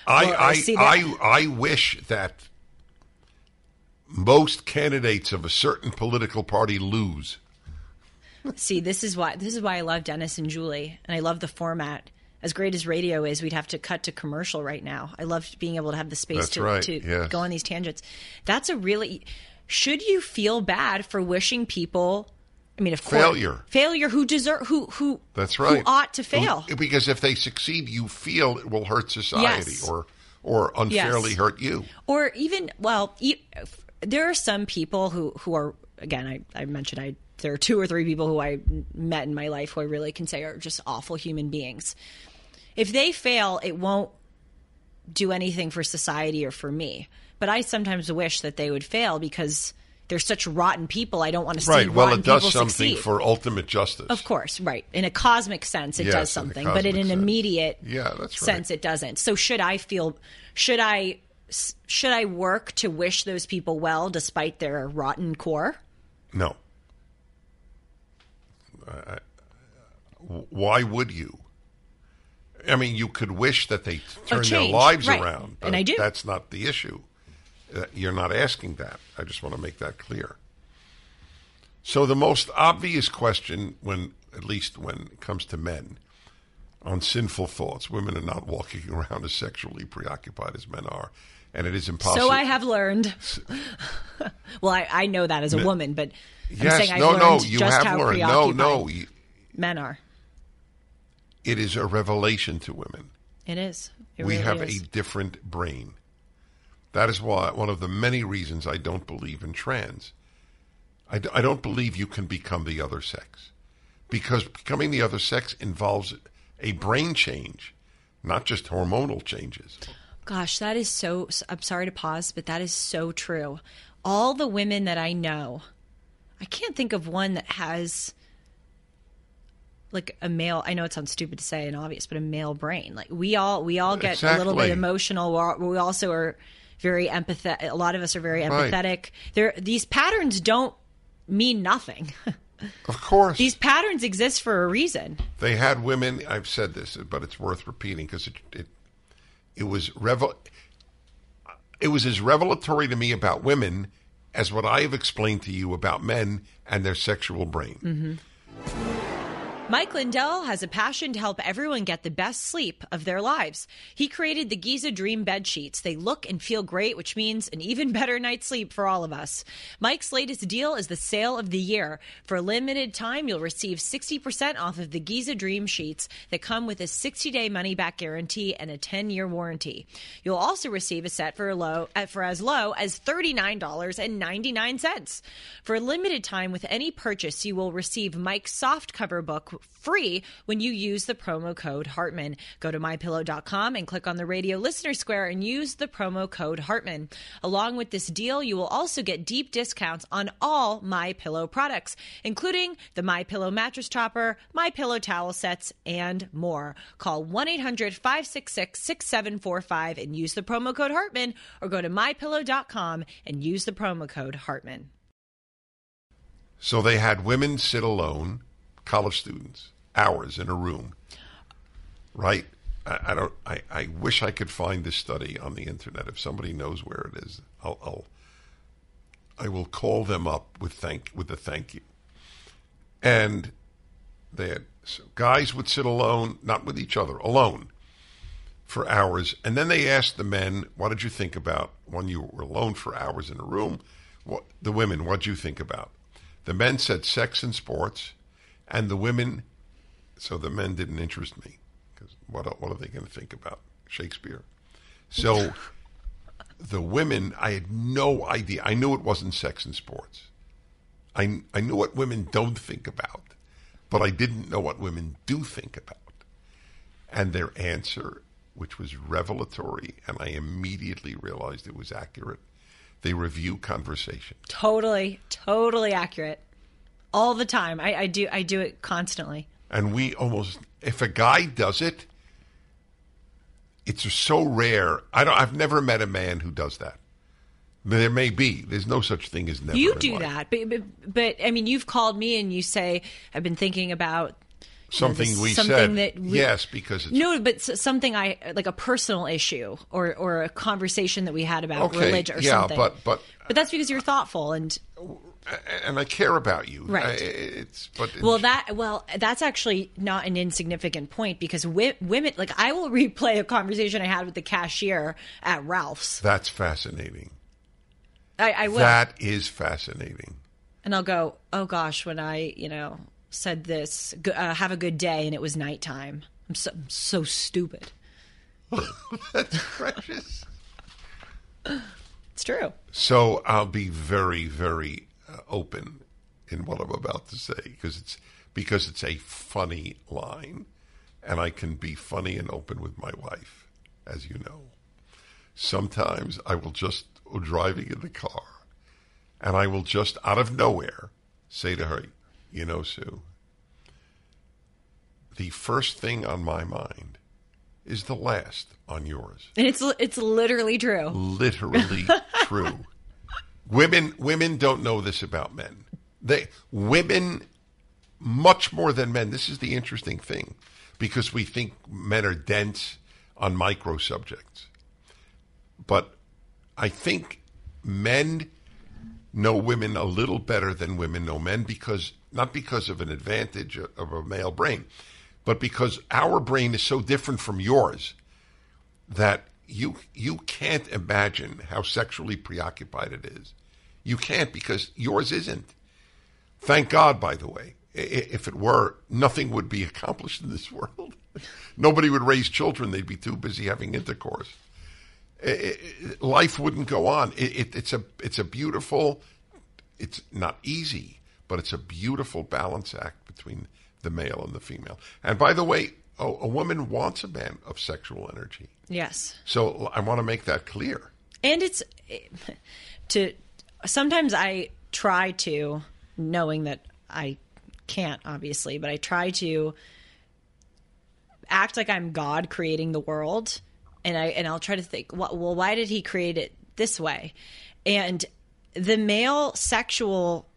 I, Well, I I, I. I wish that most candidates of a certain political party lose. See, this is why this is why I love Dennis and Julie, and I love the format. As great as radio is, we'd have to cut to commercial right now. I love being able to have the space That's to, right, to yes. go on these tangents. That's a really. Should you feel bad for wishing people? I mean, of course, Failure. failure. Who deserve? Who who? That's right. Who ought to fail? because if they succeed, you feel it will hurt society Yes. or or unfairly Yes. hurt you. or even well e- there are some people who who are again I, I mentioned i there are two or three people who i met in my life who i really can say are just awful human beings if they fail it won't do anything for society or for me but i sometimes wish that they would fail because they're such rotten people i don't want to see Right. Well, it does something succeed. for ultimate justice. Of course, right. In a cosmic sense, it Yes, does in something, but in an sense. immediate Yeah, that's right. sense, it doesn't. So should I feel? Should I? Should I work to wish those people well despite their rotten core? No. I- I- why would you? I mean, you could wish that they oh, turn their lives right. around, And I do. That's not the issue. Uh, You're not asking that. I just want to make that clear. So the most obvious question, when at least when it comes to men, on sinful thoughts, women are not walking around as sexually preoccupied as men are, and it is impossible. So I have learned. well, I, I know that as a woman, but I'm Yes, saying I've no, learned no, you just have how learned. No, preoccupied no, you- men are. it is a revelation to women. It is. It we really have is. a different brain. That is why one of the many reasons I don't believe in trans. I, d- I don't believe you can become the other sex because becoming the other sex involves a brain change, not just hormonal changes. Gosh, that is so. I'm sorry to pause, but that is so true. All the women that I know, I can't think of one that has like a male. I know it sounds stupid to say and obvious, but a male brain. Like we all, we all get a little bit emotional. We're, we also are very empathetic. A lot of us are very Right. empathetic. There, these patterns don't mean nothing. Of course, these patterns exist for a reason. they had women. I've said this, but it's worth repeating because it, it it was revel. It was as revelatory to me about women as what I have explained to you about men and their sexual brain. Mm-hmm. Mike Lindell has a passion to help everyone get the best sleep of their lives. He created the Giza Dream bed sheets. They look and feel great, which means an even better night's sleep for all of us. Mike's latest deal is the sale of the year. For a limited time, you'll receive 60% off of the Giza Dream sheets that come with a 60-day money-back guarantee and a 10-year warranty. You'll also receive a set for a low uh, for as low as $39.99. For a limited time with any purchase, you will receive Mike's soft cover book free when you use the promo code Hartman. Go to mypillow.com and click on the radio listener square and use the promo code Hartman. Along with this deal, you will also get deep discounts on all My Pillow products, including the My Pillow mattress topper, My Pillow towel sets, and more. Call 1-800-566-6745 and use the promo code Hartman or go to mypillow.com and use the promo code Hartman. So they had women sit alone, college students, hours in a room. Right? I, I don't. I, I wish I could find this study on the internet. If somebody knows where it is, I'll. I'll I will call them up with thank with a thank you. And they had so guys would sit alone, not with each other, alone, for hours, and then they asked the men, "What did you think about when you were alone for hours in a room?" What the women, what did you think about? The men said sex and sports, and the women. So the men didn't interest me because what what are they going to think about Shakespeare? So the women, I had no idea. I knew it wasn't sex and sports. I I knew what women don't think about, but I didn't know what women do think about. And their answer, which was revelatory, and I immediately realized it was accurate. They review conversation. Totally, totally accurate. All the time. I, I do I do it constantly. and we almost if a guy does it it's so rare i don't i've never met a man who does that there may be there's no such thing as never you do life. that, but, but but I mean, you've called me and you say I've been thinking about something this- we something said that we- yes because it's no, but something I like a personal issue or or a conversation that we had about Okay, religion or yeah, something. but- but- but that's because you're thoughtful and uh, and i care about you Right. It's but well that well that's actually not an insignificant point because wi- women like I will replay a conversation I had with the cashier at Ralph's. that's fascinating I, I will. that is fascinating and I'll go, oh gosh, when I, you know, said this, g- uh, have a good day, and it was nighttime. I'm so, I'm so stupid. that's precious It's true. So I'll be very, very Uh, open in what I'm about to say because it's because it's a funny line, and I can be funny and open with my wife, as you know. Sometimes I will just driving in the car, and I will just out of nowhere say to her, "You know, Sue, the first thing on my mind is the last on yours." And it's it's literally true. literally true. Women women don't know this about men. They women much more than men. This is the interesting thing because we think men are dense on micro subjects. But I think men know women a little better than women know men because not because of an advantage of a male brain, but because our brain is so different from yours that you you can't imagine how sexually preoccupied it is. You can't because yours isn't. Thank God, by the way. If it were, nothing would be accomplished in this world. Nobody would raise children; they'd be too busy having intercourse. Life wouldn't go on. It's a it's a beautiful. It's not easy, but it's a beautiful balance act between the male and the female. And by the way, a, a woman wants a man of sexual energy. Yes. So I want to make that clear. And it's to sometimes I try to, knowing that I can't, obviously, but I try to act like I'm God creating the world, and I and I'll try to think, well, well why did He create it this way? And the male sexual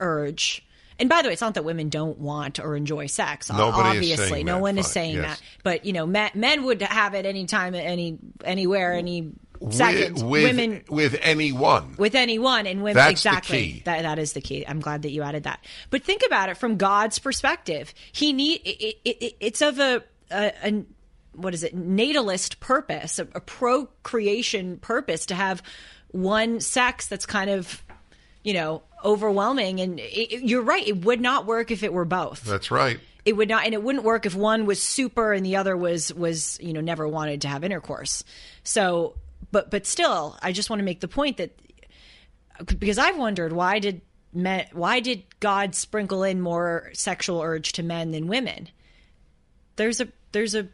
urge. And by the way, it's not that women don't want or enjoy sex. Nobody obviously, no that, one is saying yes. that. But you know, men, men would have it anytime, any anywhere, any second. With, with, women with anyone. with anyone and women That's the exactly. key. that that is the key. I'm glad that you added that. But think about it from god's perspective. He need it, it, it, it's of a, a, a what is it? Natalist purpose a, a procreation purpose to have one sex that's kind of you know overwhelming. And you're right. It would not work if it were both. That's right. it would not and it wouldn't work if one was super and the other was was you know never wanted to have intercourse. So but but still i just want to make the point that because i've wondered why did men why did god sprinkle in more sexual urge to men than women there's a there's a Well,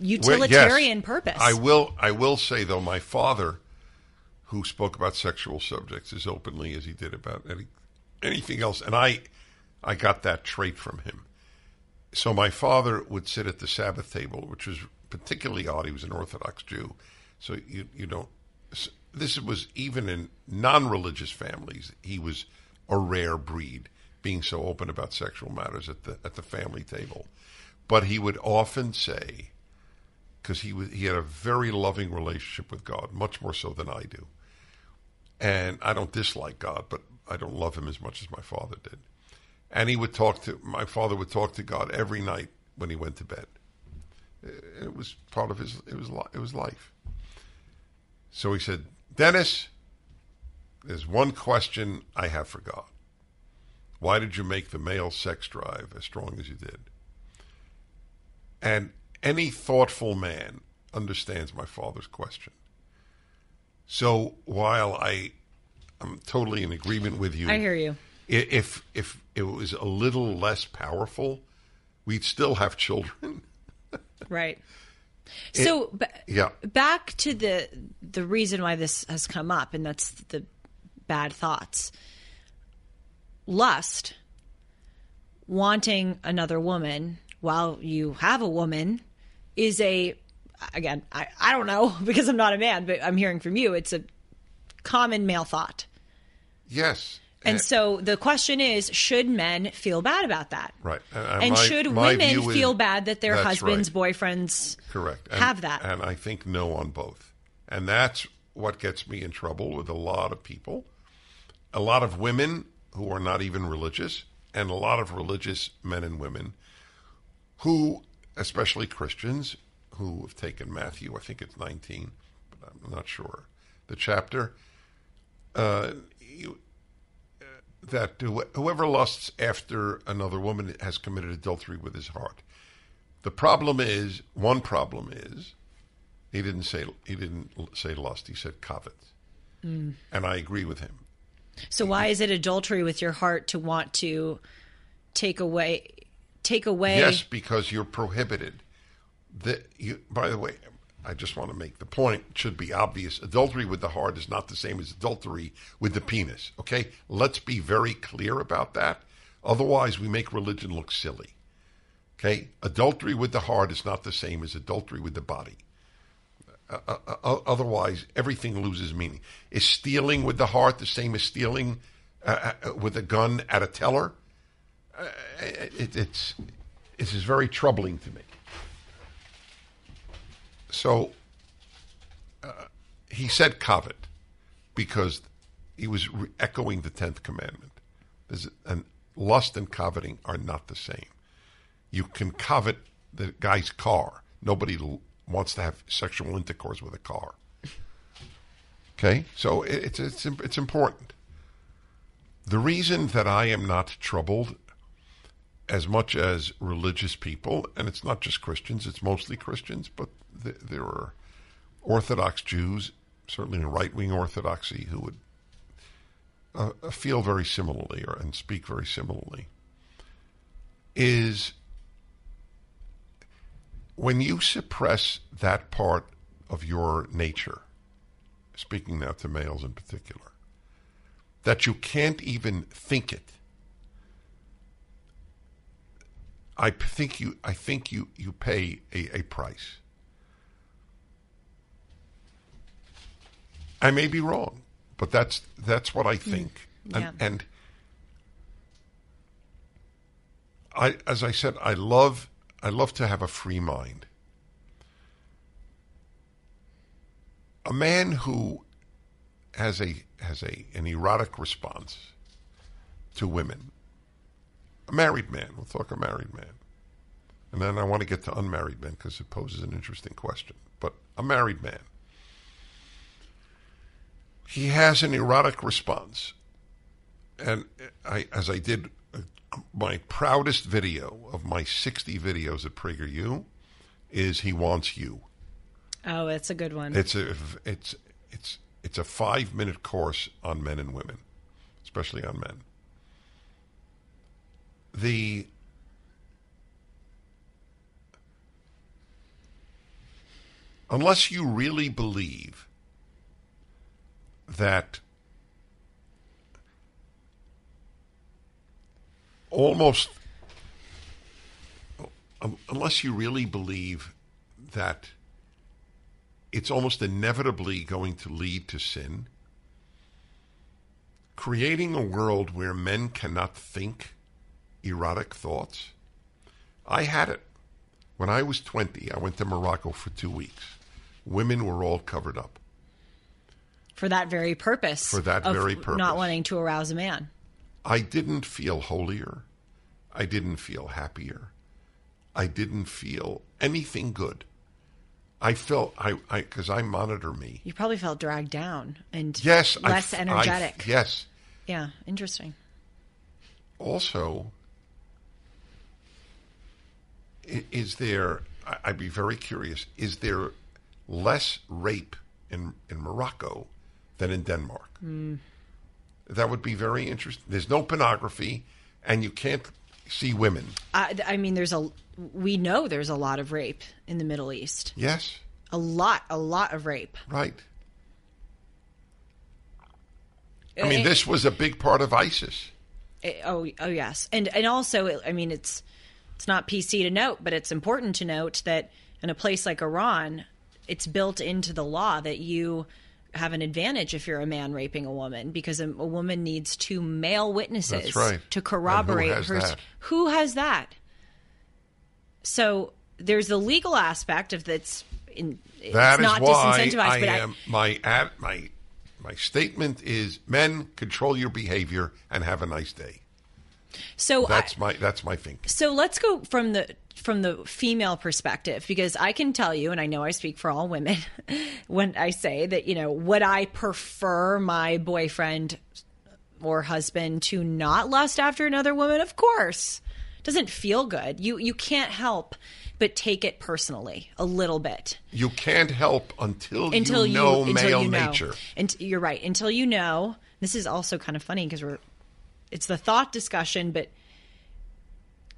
utilitarian yes. purpose I will. I will say though, my father, who spoke about sexual subjects as openly as he did about any, anything else, and I, I got that trait from him. So my father would sit at the Sabbath table, which was particularly odd. He was an Orthodox Jew, so you you don't. This was even in non-religious families. He was a rare breed, being so open about sexual matters at the at the family table. But he would often say, because he was he had a very loving relationship with God, much more so than I do. And I don't dislike God, but I don't love him as much as my father did. And he would talk to my father would talk to God every night when he went to bed. It was part of his it was it was life. So he said, "Dennis, there's one question I have for God. Why did you make the male sex drive as strong as you did?" And any thoughtful man understands my father's question. So while I I'm totally in agreement with you, i hear you if if it was a little less powerful, we'd still have children. right so ba- Yeah. back to the the reason why this has come up and that's the bad thoughts lust wanting another woman while you have a woman is a again I, I don't know because i'm not a man but i'm hearing from you it's a common male thought Yes. And so the question is should men feel bad about that Right. And, and my- should women view is- feel bad that their husbands right. boyfriends Correct. And, have that And I think no on both. And that's what gets me in trouble with a lot of people. A lot of women who are not even religious, and a lot of religious men and women who, especially Christians, who have taken Matthew, I think it's 19, but I'm not sure, the chapter, uh, you, that whoever lusts after another woman has committed adultery with his heart. The problem is, one problem is, he didn't say he didn't say lust. He said covet, Mm. and I agree with him. So why is it adultery with your heart to want to take away take away Yes, because you're prohibited. The, you, by the way, I just want to make the point. It should be obvious. Adultery with the heart is not the same as adultery with the penis. Okay, let's be very clear about that. Otherwise, we make religion look silly. Okay, adultery with the heart is not the same as adultery with the body. Uh, uh, uh, otherwise, everything loses meaning. Is stealing with the heart the same as stealing uh, uh, with a gun at a teller? It, it's this is very troubling to me. So uh, he said covet, because he was re- echoing the tenth commandment. There's, and lust and coveting are not the same. You can covet the guy's car. Nobody l- wants to have sexual intercourse with a car. Okay, so it, it's it's it's important. The reason that I am not troubled as much as religious people, and it's not just Christians, it's mostly Christians, but th- there are Orthodox Jews, certainly in right wing Orthodoxy, who would uh, feel very similarly or, and speak very similarly, is when you suppress that part of your nature, speaking now to males in particular, that you can't even think it. I think you. I think you. You pay a, a price. I may be wrong, but that's that's what I mm. think. yeah. And, and I, as I said, I love I love to have a free mind. A man who has a has a an erotic response to women. A married man. We'll talk a married man. And then I want to get to unmarried men because it poses an interesting question. But a married man. He has an erotic response. And I, as I did uh, my proudest video of my 60 videos at PragerU, is he wants you. Oh, that's a good one. It's a it's it's it's a five minute course on men and women, especially on men. The unless you really believe that almost unless you really believe that it's almost inevitably going to lead to sin. Creating a world where men cannot think erotic thoughts. I had it. When I was 20, I went to Morocco for two weeks. Women were all covered up. for that very purpose. For that very purpose. Not wanting to arouse a man. I didn't feel holier. I didn't feel happier. I didn't feel anything good. I felt I I because I monitor me. You probably felt dragged down and Yes, less f- I f- energetic. yes. Yeah, interesting. Also, is there? I'd be very curious. Is there less rape in in Morocco than in Denmark? That would be very interesting. There's no pornography, and you can't see women. I, I mean, there's a we know there's a lot of rape in the Middle East. Yes, A lot, a lot of rape. right. I mean, this was a big part of ISIS. Eh, Oh, oh yes, and and also, I mean, it's it's not PC to note, but it's important to note that in a place like Iran, it's built into the law that you have an advantage if you're a man raping a woman because a, a woman needs two male witnesses right. to And who corroborate her. that? Who has that? So there's the legal aspect of that's in. That it's is not why disincentivized, I but am my ad, my my statement is: men control your behavior and have a nice day. So I- That's my that's my thinking. So let's go from the from the female perspective because I can tell you, and I know I speak for all women when I say that you know would I prefer my boyfriend or husband to not lust after another woman? Of course, doesn't feel good. You you can't help but take it personally a little bit You can't help until, until you know until male you know. nature. And you're right. Until you know. This is also kind of funny because we're it's the thought discussion, but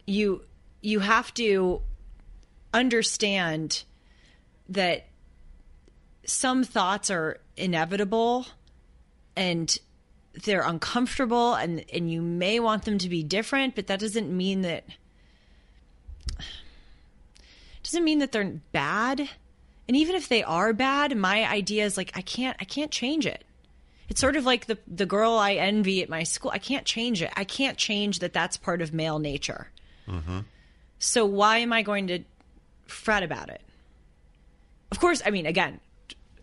you you have to understand that some thoughts are inevitable and they're uncomfortable and and you may want them to be different, but that doesn't mean that doesn't mean that they're bad. And even if they are bad, my idea is like I can't I can't change it. It's sort of like the the girl I envy at my school. I can't change it. I can't change that that's part of male nature. So why am I going to fret about it? Of course, I mean again,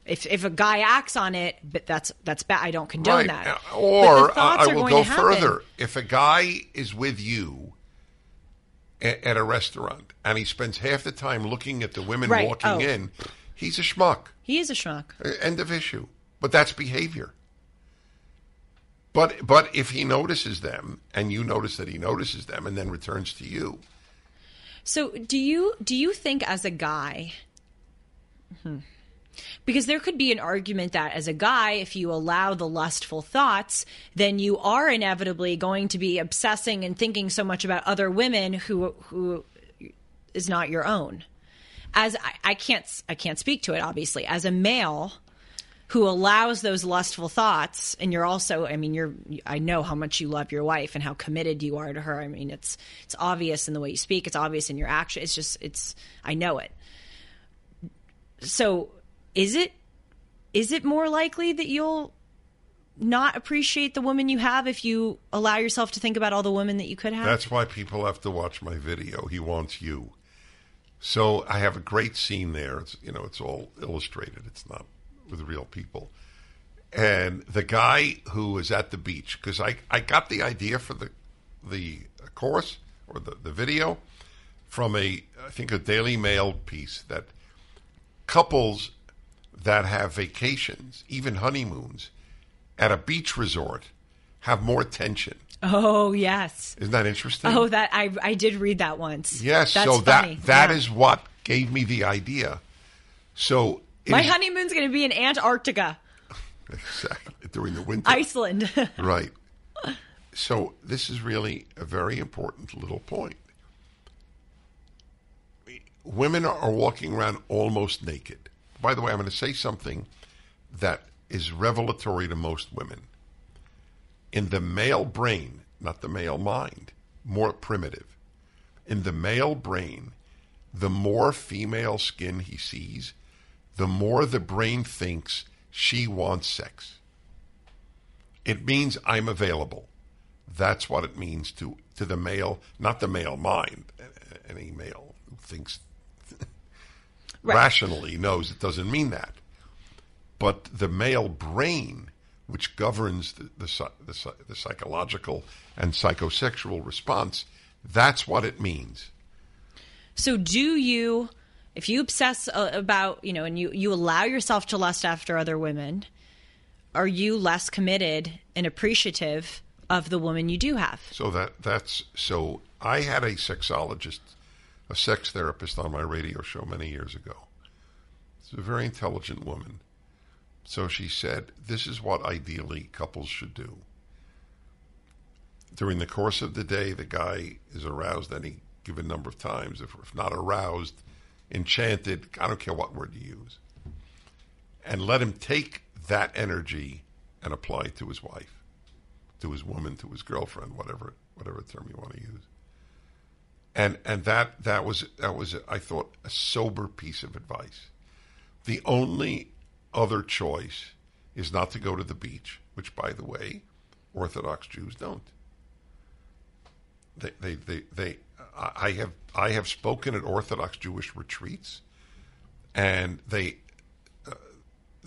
If if a guy acts on it, but that's that's bad. I don't condone right. that. Uh, Or uh, I will go further. If a guy is with you at, at a restaurant and he spends half the time looking at the women Right. walking Oh. in, he's a schmuck. He is a schmuck. End of issue. But that's behavior. But but if he notices them and you notice that he notices them and then returns to you, So do you do you think as a guy? Because there could be an argument that as a guy, if you allow the lustful thoughts, then you are inevitably going to be obsessing and thinking so much about other women who who is not your own. As I, I can't I can't speak to it obviously. As a male who allows those lustful thoughts and you're also I mean you're I know how much you love your wife and how committed you are to her. I mean it's it's obvious in the way you speak, it's obvious in your action. It's just it's I know it. So is it is it more likely that you'll not appreciate the woman you have if you allow yourself to think about all the women that you could have? that's why people have to watch my video. He wants you. So I have a great scene there. It's you know it's all illustrated. It's not with real people. And the guy who was at the beach because I, I got the idea for the the course or the, the video from a I think a Daily Mail piece that couples that have vacations, even honeymoons, at a beach resort have more tension. oh yes. Isn't that interesting? Oh that I I did read that once. yes. That's so funny. that that Yeah. is what gave me the idea. So My is- honeymoon's going to be in Antarctica, exactly during the winter, Iceland. right? So this is really a very important little point. Women are walking around almost naked. By the way, I'm going to say something that is revelatory to most women. In the male brain, not the male mind, more primitive. In the male brain, the more female skin he sees, the more the brain thinks she wants sex. It means I'm available. That's what it means to, to the male, not the male mind. Any male who thinks rationally knows it doesn't mean that. But the male brain, which governs the, the, the, the psychological and psychosexual response, that's what it means. So do you if you obsess uh, about, you know, and you you allow yourself to lust after other women, are you less committed and appreciative of the woman you do have? So that that's so. I had a sexologist, a sex therapist on my radio show many years ago. She's a very intelligent woman. So she said, "This is what ideally couples should do." During the course of the day, the guy is aroused any given number of times. If, if not aroused, enchanted, I don't care what word you use, and let him take that energy and apply it to his wife to his woman, to his girlfriend, whatever whatever term you want to use. And and that that was that was I thought a sober piece of advice. The only other choice is not to go to the beach, which by the way, Orthodox Jews don't. They they they, they I have I have spoken at Orthodox Jewish retreats, and they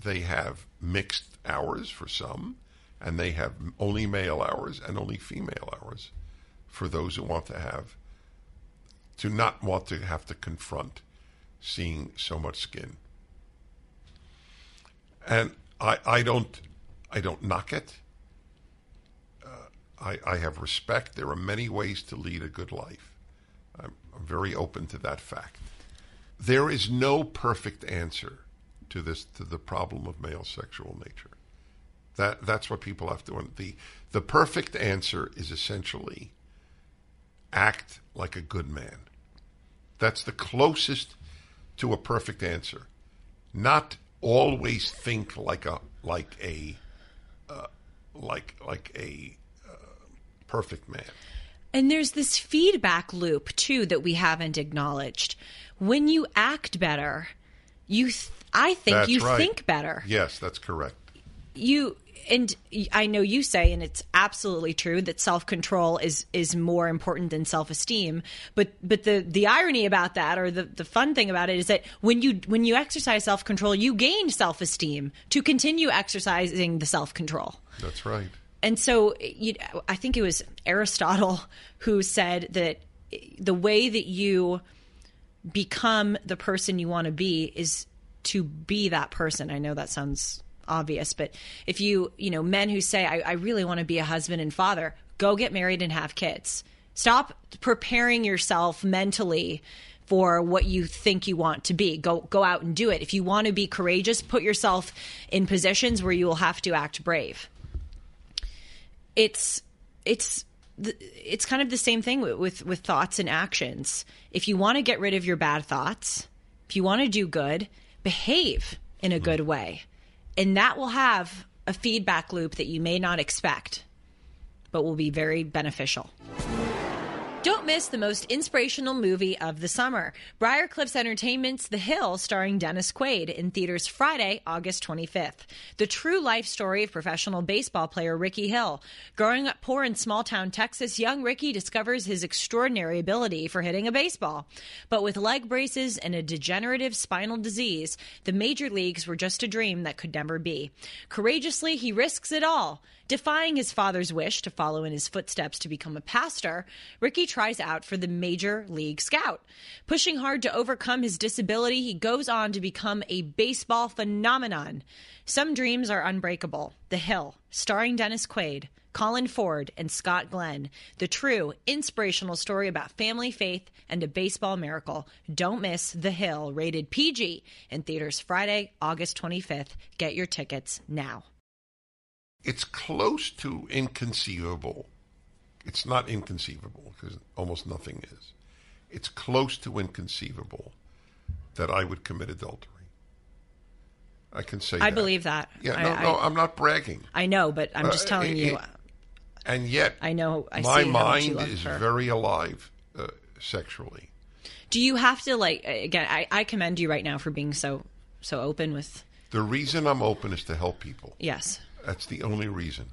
they have mixed hours for some, and they have only male hours and only female hours for those who want to have to not want to have to confront seeing so much skin. And I, I don't I don't knock it. Uh, I, I have respect. There are many ways to lead a good life. I'm, very open to that fact. There is no perfect answer to this to the problem of male sexual nature. That that's what people have to the the perfect answer is essentially act like a good man. That's the closest to a perfect answer. Not always think like a like a uh, like like a uh, perfect man. And there's this feedback loop too that we haven't acknowledged. When you act better, you th- I think That's you right. think better. Yes, that's correct. You and I know you say, and it's absolutely true that self control is is more important than self esteem. But but the the irony about that, or the the fun thing about it, is that when you when you exercise self control, you gain self esteem to continue exercising the self control. That's right. And so, you, I think it was Aristotle who said that the way that you become the person you want to be is to be that person. I know that sounds obvious, but if you, you know, men who say, I, I really want to be a husband and father, go get married and have kids. Stop preparing yourself mentally for what you think you want to be. Go go out and do it. If you want to be courageous, put yourself in positions where you will have to act brave. It's it's it's kind of the same thing with, with, with thoughts and actions. If you want to get rid of your bad thoughts, if you want to do good, behave in a hmm. good way. And that will have a feedback loop that you may not expect, but will be very beneficial. Don't miss the most inspirational movie of the summer. Briar Cliffs Entertainment's The Hill, starring Dennis Quaid, in theaters Friday, August 25th. The true life story of professional baseball player Ricky Hill. Growing up poor in small town Texas, young Ricky discovers his extraordinary ability for hitting a baseball. But with leg braces and a degenerative spinal disease, the major leagues were just a dream that could never be. Courageously, he risks it all. Defying his father's wish to follow in his footsteps to become a pastor, Ricky tries out for the Major League Scout. Pushing hard to overcome his disability, he goes on to become a baseball phenomenon. Some dreams are unbreakable. The Hill, starring Dennis Quaid, Colin Ford, and Scott Glenn. The true, inspirational story about family, faith, and a baseball miracle. Don't miss The Hill, rated PG, in theaters Friday, August 25th. Get your tickets now. It's close to inconceivable. It's not inconceivable because almost nothing is. It's close to inconceivable that I would commit adultery. I can say that I that. believe that. Yeah, I- no, I- no, I'm not bragging. I know, but I'm just Uh, telling it- you. it- And yet, I know. I my see how much you mind is her. very alive uh, sexually. Do you have to like again? I, I commend you right now for being so so open with. The reason I'm open is to help people. Yes. That's the only reason.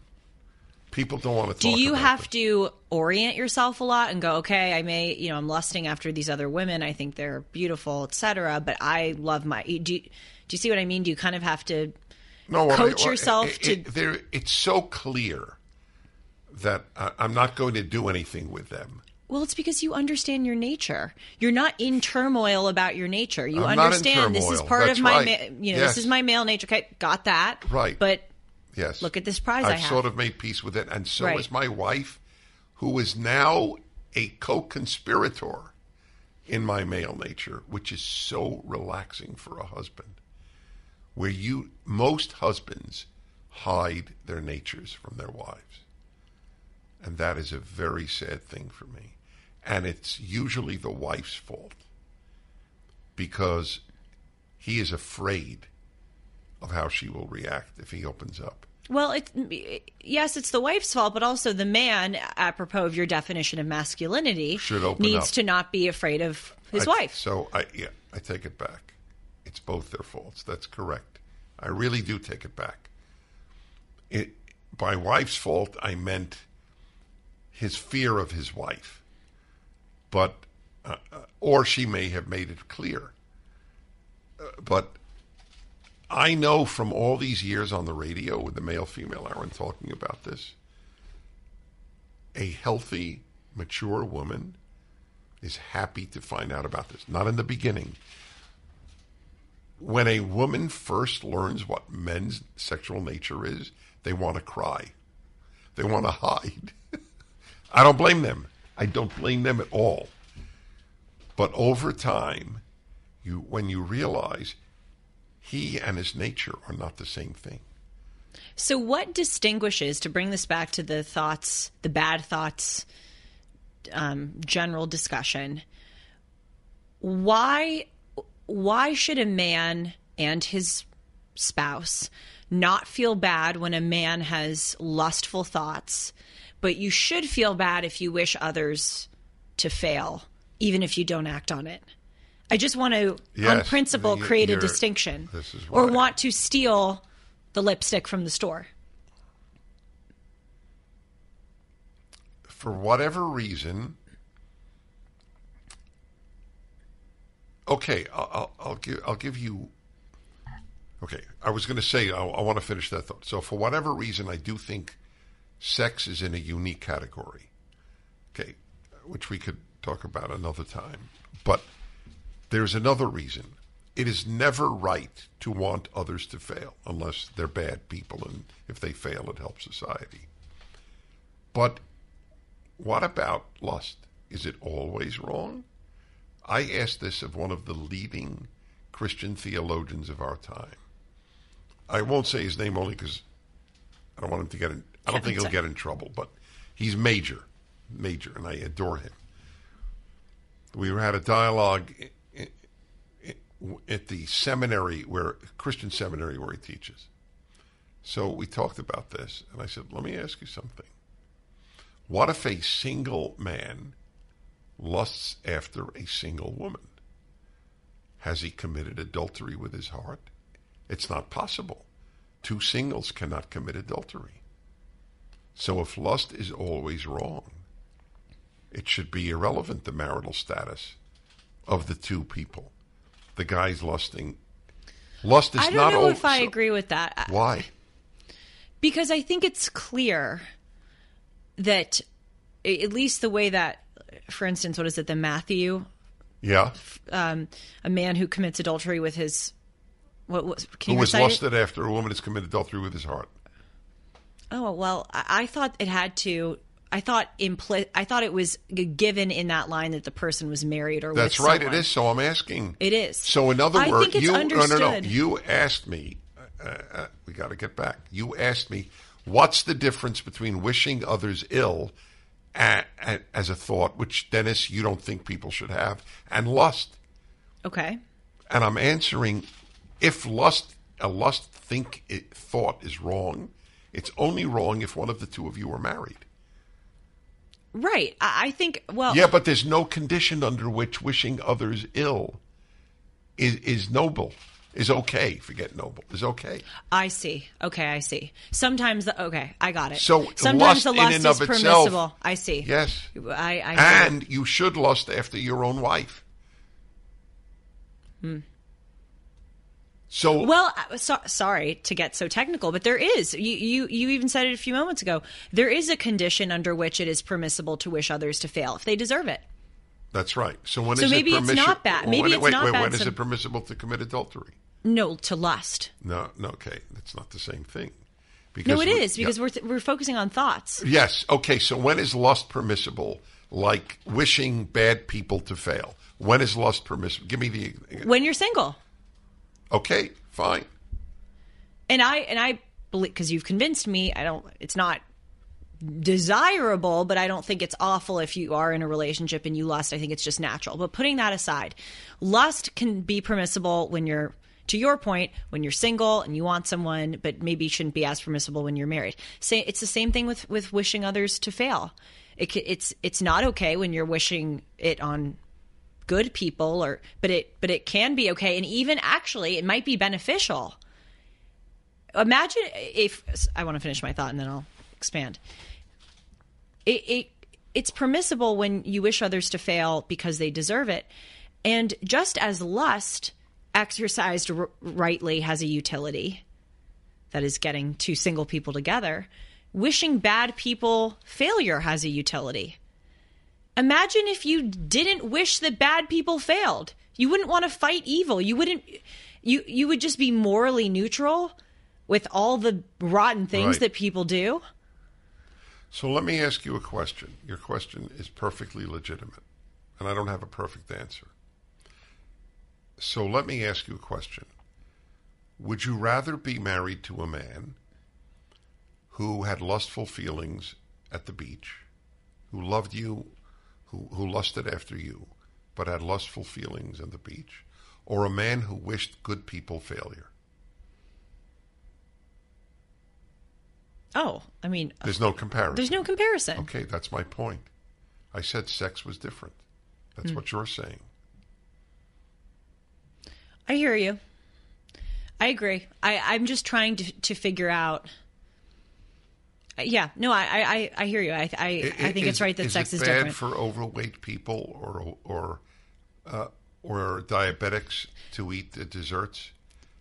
People don't want to Do you have it. to orient yourself a lot and go, okay, I may, you know, I'm lusting after these other women. I think they're beautiful, etc. But I love my. Do you, do you see what I mean? Do you kind of have to? no, coach what- yourself it- to- it- there, it's so clear that I, I'm not going to do anything with them. Well, it's because you understand your nature. You're not in turmoil about your nature. You I'm understand this is part That's of my, right. ma- you know, Yes. this is my male nature. Okay, got that. Right. But Yes. Look at this prize I've I have. sort of made peace with it, and so Right. is my wife, who is now a co-conspirator in my male nature, which is so relaxing for a husband. Where you most husbands hide their natures from their wives. And that is a very sad thing for me. And it's usually the wife's fault because he is afraid of how she will react if he opens up. Well, it, yes, it's the wife's fault, but also the man, apropos of your definition of masculinity, Should open needs up. to not be afraid of his I- wife. So I yeah, I take it back. It's both their faults. That's correct. I really do take it back. It by wife's fault I meant his fear of his wife. But uh, uh, or she may have made it clear. Uh, but I know from all these years on the radio with the male female hour and talking about this, a healthy, mature woman is happy to find out about this. Not in the beginning. When a woman first learns what men's sexual nature is, they want to cry. They want to hide. I don't blame them. I don't blame them at all. But over time, you when you realize he and his nature are not the same thing. So, what distinguishes, to bring this back to the thoughts, the bad thoughts, um, general discussion, why, why should a man and his spouse not feel bad when a man has lustful thoughts, but you should feel bad if you wish others to fail, even if you don't act on it? I just want to, yes, on principle, the, create a distinction or want to steal the lipstick from the store. For whatever reason, okay, I'll, I'll, give I'll give you. Okay, I was going to say I, I want to finish that thought. So, for whatever reason, I do think sex is in a unique category. Okay, which we could talk about another time, but there's another reason. It is never right to want others to fail unless they're bad people, and if they fail, it helps society. But what about lust? Is it always wrong? I asked this of one of the leading Christian theologians of our time. I won't say his name only because I don't want him to get in. I don't think he'll get in trouble, but he's major, major, and I adore him. We had a dialogue at the seminary where Christian seminary where he teaches. So we talked about this, and I said, "Let me ask you something. What if a single man lusts after a single woman? Has he committed adultery with his heart? It's not possible. Two singles cannot commit adultery. So if lust is always wrong, it should be irrelevant the marital status of the two people. The guy's lusting. Lust is not. I don't not know if I so- agree with that. Why? because I think it's clear that, at least the way that, for instance, what is it, the Matthew, Yeah. um, a man who commits adultery with his, what was, can Who was it? lusted after a woman has committed adultery with his heart. Oh well, I, I thought it had to. I thought impli- I thought it was g- given in that line that the person was married or That's right. someone. It is. So I'm asking. It is. So in other words, you no no no. understood. You asked me. Uh, uh, we got to get back. You asked me, what's the difference between wishing others ill, a a as a thought, which Dennis you don't think people should have, and lust. Okay. And I'm answering, if lust a lust think it, thought is wrong, it's only wrong if one of the two of you are married. Right. I, think. Well. Yeah, but there's no condition under which wishing others ill is is noble, is okay. Forget noble, is okay. I see. Okay, I see. Sometimes the okay, I got it. So sometimes lust the in lust and is of itself- permissible. I see. Yes. I. I. And you should lust after your own wife. Hmm. So Well, uh, so, sorry to get so technical, but there is. You, you you even said it a few moments ago. There is a condition under which it is permissible to wish others to fail if they deserve it. that's right. So when is So maybe it it's not bad. Maybe when, it's wait, not wait, bad When is it permissible to commit adultery? No, to lust. No, no. Okay, that's not the same thing. Because No, it we- is because yeah. we're th- we're focusing on thoughts. Yes. Okay. So when is lust permissible? Like wishing bad people to fail. When is lust permissible? Give me the. When you're single, Okay. Fine. and I and I believe because you've convinced me. I don't. It's not desirable, but I don't think it's awful if you are in a relationship and you lust. I think it's just natural. But putting that aside, lust can be permissible when you're, to your point, when you're single and you want someone, but maybe shouldn't be as permissible when you're married. Say it's the same thing with with wishing others to fail. It, it's it's not okay when you're wishing it on good people or but it but it can be okay and even actually it might be beneficial imagine if I want to finish my thought and then I'll expand. It, it it's permissible when you wish others to fail because they deserve it, and just as lust exercised r- rightly has a utility, that is getting two single people together. Wishing bad people failure has a utility. Imagine if you didn't wish that bad people failed. You wouldn't want to fight evil. You wouldn't you you would just be morally neutral with all the rotten things Right. that people do. So let me ask you a question. Your question is perfectly legitimate, and I don't have a perfect answer. So let me ask you a question. Would you rather be married to a man who had lustful feelings at the beach, who loved you, who, who lusted after you, but had lustful feelings at the beach, or a man who wished good people failure? Oh, I mean, There's no comparison. there's no comparison. Okay, that's my point. I said sex was different. That's hmm. what you're saying. I hear you. I agree. I, I'm just trying to, to figure out. Yeah, no, I, I, I hear you. I, I, I think it's right that is sex it is bad different. for overweight people or or uh, or diabetics to eat the desserts,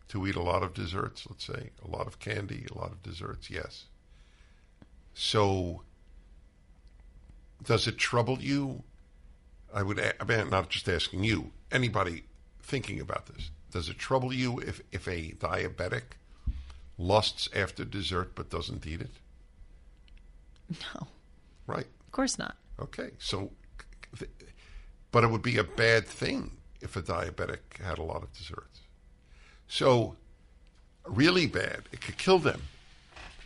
to eat a lot of desserts. Let's say a lot of candy, a lot of desserts. Yes. So, does it trouble you? I would. I mean, not just asking you. Anybody thinking about this? Does it trouble you if if a diabetic lusts after dessert but doesn't eat it? No, Right. of course not. Okay, so, but it would be a bad thing if a diabetic had a lot of desserts. So, really bad. It could kill them,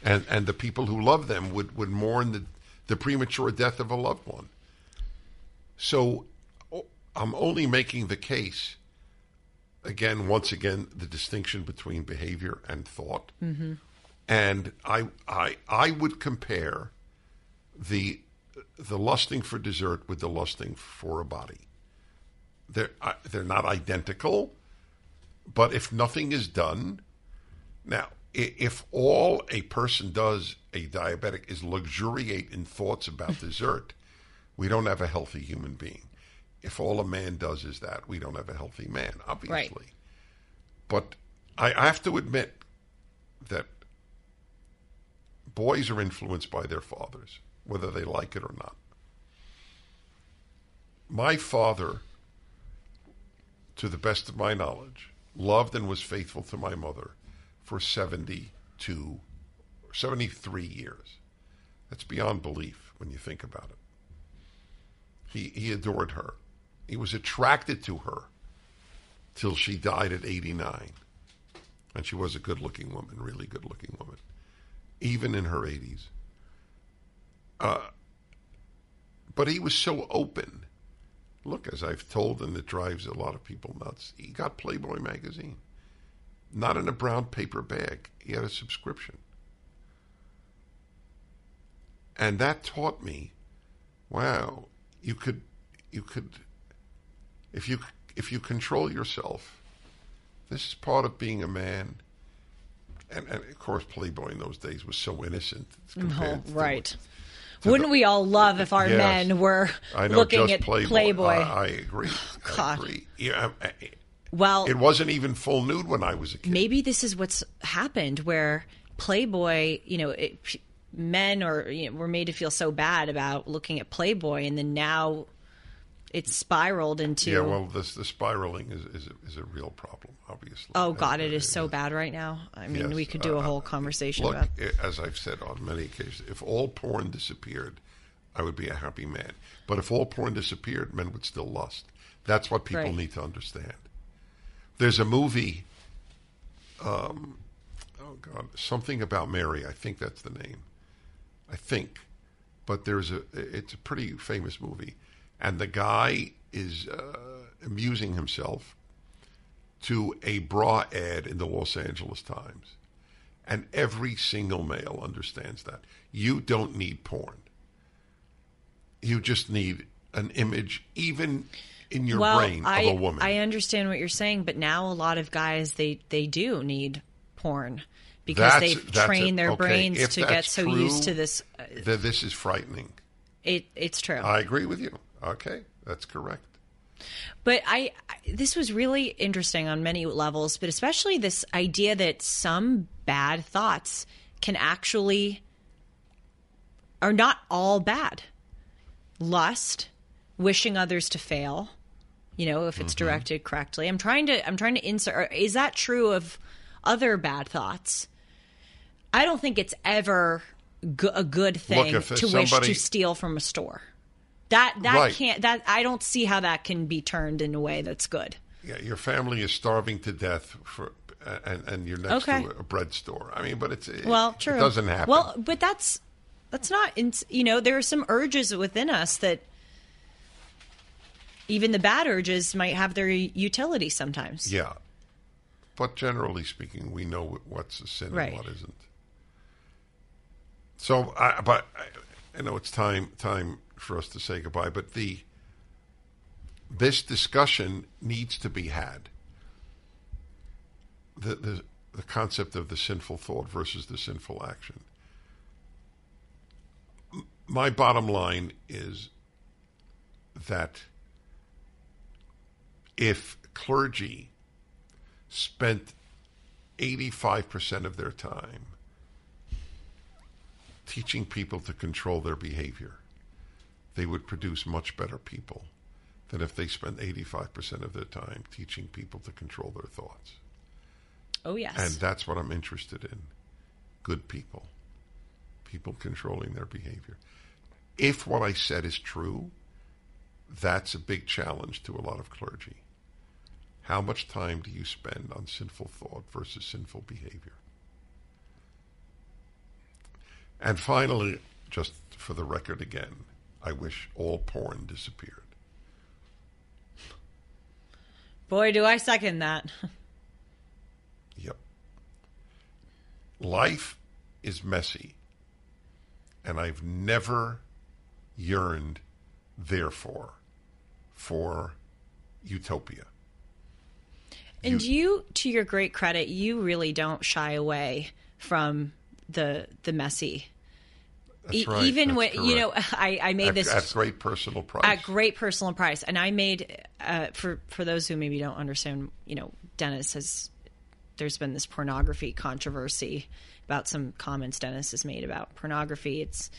and and the people who love them would would mourn the the premature death of a loved one. So, I'm only making the case. Again, once again, the distinction between behavior and thought, mm-hmm. and I I I would compare the the lusting for dessert with the lusting for a body. They're uh, they're not identical, but if nothing is done, now if all a person does, a diabetic, is luxuriate in thoughts about dessert, we don't have a healthy human being. If all a man does is that, we don't have a healthy man, obviously. But I I have to admit that boys are influenced by their fathers, whether they like it or not. My father, to the best of my knowledge, loved and was faithful to my mother for 72, 73 years. That's beyond belief when you think about it. He, he adored her. He was attracted to her till she died at 89. And she was a good looking woman, really good looking woman, even in her 80s. Uh, but he was so open. Look, as I've told, and it drives a lot of people nuts, he got Playboy magazine. Not in a brown paper bag, he had a subscription. And that taught me wow, you could, you could, if you, if you control yourself, this is part of being a man. And, and of course, Playboy in those days was so innocent. compared to Oh, right. to Wouldn't the- we all love if our Yes. men were I know, looking at Playboy. Playboy? I, I agree. I God. agree. Yeah, I- I- well, it wasn't even full nude when I was a kid. maybe this is what's happened where Playboy, you know, it, men or you know, were made to feel so bad about looking at Playboy, and then now it's spiraled into. Yeah, well, this the spiraling is is a, is a real problem, obviously. oh God, it is so bad right now. I mean, yes, we could do a whole conversation Look, about. i- as I've said on many occasions, if all porn disappeared, I would be a happy man. But if all porn disappeared, men would still lust. That's what people Right. need to understand. There's a movie. Um, oh God, something about Mary. I think that's the name. I think, but there's a. It's a pretty famous movie, and the guy is uh, amusing himself to a bra ad in the Los Angeles Times. And every single male understands that. You don't need porn. You just need an image, even in your well, brain, I, of a woman. I understand what you're saying, but now a lot of guys they they do need porn because That's- they've that's trained it. their Okay, brains if to get so true, used to this. Uh, Th- this is frightening. it it's true. I agree with you. Okay, that's correct. But I, this was really interesting on many levels, but especially this idea that some bad thoughts can actually are not all bad. Lust, wishing others to fail, you know, if it's mm-hmm. directed correctly. I'm trying to I'm trying to insert is that true of other bad thoughts? I don't think it's ever go- a good thing if to wish to steal from a store. That that Right. can't that I don't see how that can be turned in a way that's good. Yeah, your family is starving to death for, and and you're next Okay. to a bread store. I mean, but it's it, Well, true. It doesn't happen. Well, but that's that's not. You know, there are some urges within us that even the bad urges might have their utility sometimes. Yeah. But generally speaking, we know what's a sin Right. and what isn't. So, I, but I, I know it's time time for us to say goodbye. But the this discussion needs to be had. The the the concept of the sinful thought versus the sinful action. my bottom line is that if clergy spent 85% of their time teaching people to control their behavior, they would produce much better people than if they spent 85% of their time teaching people to control their thoughts. Oh yes. And that's what I'm interested in good people, people controlling their behavior. If what I said is true, that's a big challenge to a lot of clergy. How much time do you spend on sinful thought versus sinful behavior? And finally, just for the record again, I wish all porn disappeared. Boy, do I second that. Yep. Life is messy, and I've never yearned, therefore, for utopia. And you, to your great credit, you really don't shy away from the the messy. E- right. Even That's when you know. I, I made at, this at great personal price. at great personal price, and I made uh, for for those who maybe don't understand. You know, Dennis has there's been this pornography controversy about some comments Dennis has made about pornography. It's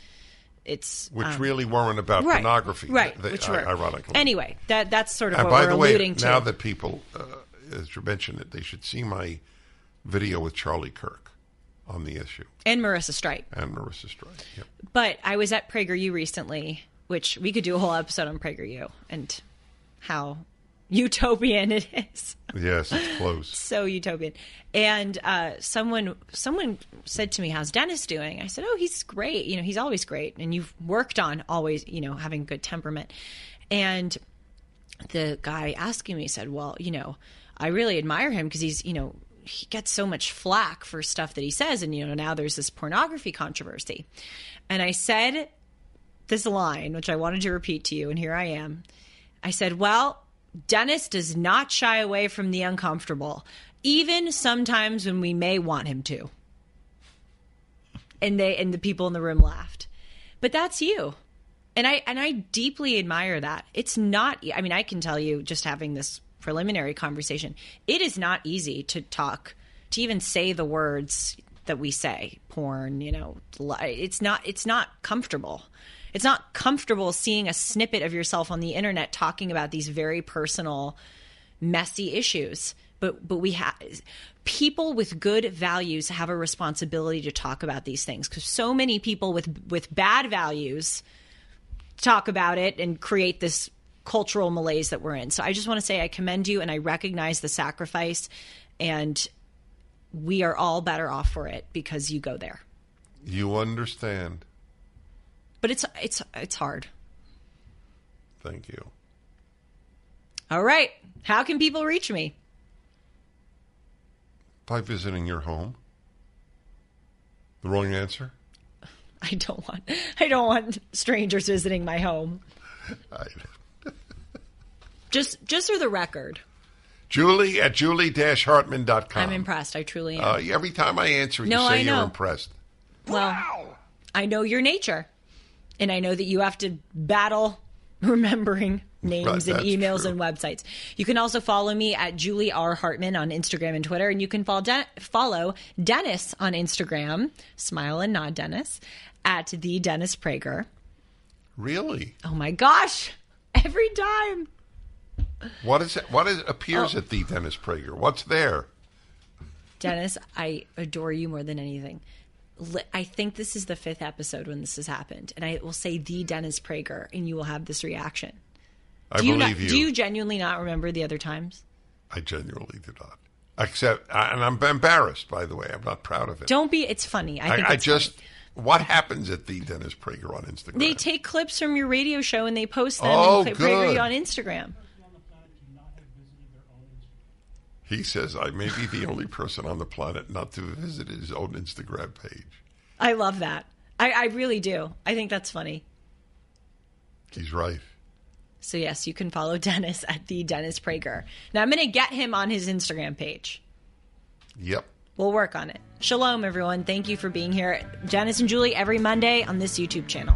it's which um, really weren't about right, pornography, right? th- which were ironically. Anyway, that that's sort of and what by we're the way, alluding to. now that people, uh, as you mentioned it, they should see my video with Charlie Kirk on the issue and Marissa Streit. and Marissa Streit. Yep. But I was at PragerU recently, which we could do a whole episode on PragerU and how utopian it is. Yes, it's close. so utopian. And uh, someone someone said to me, "How's Dennis doing?" I said, "Oh, he's great. You know, he's always great, and you've worked on always, you know, having good temperament." And the guy asking me said, "Well, you know, I really admire him because he's, you know." He gets so much flack for stuff that he says, and you know now there's this pornography controversy. And I said this line, which I wanted to repeat to you, and here I am. I said, Well, Dennis does not shy away from the uncomfortable, even sometimes when we may want him to. And they and the people in the room laughed. But that's you. And I and I deeply admire that. It's not i mean, I can tell you just having this preliminary conversation, it is not easy to talk to even say the words that we say, porn, you know, it's not it's not comfortable. It's not comfortable seeing a snippet of yourself on the internet talking about these very personal messy issues but but we have people with good values have a responsibility to talk about these things because so many people with with bad values talk about it and create this cultural malaise that we're in so i just want to say i commend you and i recognize the sacrifice and we are all better off for it because you go there You understand. but it's it's it's hard Thank you. all right how can people reach me By visiting your home. The wrong answer? i don't want i don't want strangers visiting my home I, just just for the record Julie at julie-hartman.com. i'm impressed i truly am Uh, every time I answer, you No, say I know. you're impressed. Well, I know your nature, and I know that you have to battle remembering names Right, and emails true. and websites. You can also follow me at Julie R Hartman on Instagram and Twitter, and you can follow, De- follow Dennis on Instagram, smile and nod Dennis, at the Dennis Prager. Really? Oh my gosh, every time. What is it? What is Oh. appears at the Dennis Prager? What's there? Dennis, I adore you more than anything. I think this is the fifth episode when this has happened, and I will say the Dennis Prager, and you will have this reaction. I Do you, believe not, you. do you genuinely not remember the other times? I genuinely do not. Except, and I'm embarrassed. By the way, I'm not proud of it. Don't be. It's funny. I think I, I just. funny. What happens at the Dennis Prager on Instagram? they take clips from your radio show and they post them Oh, and you on Instagram. He says, "I may be the only person on the planet not to visit his own Instagram page." I love that. I, I really do. I think that's funny. He's right. So yes, you can follow Dennis at the Dennis Prager. Now I'm going to get him on his Instagram page. Yep. We'll work on it. Shalom, everyone. Thank you for being here. Dennis and Julie every Monday on this YouTube channel.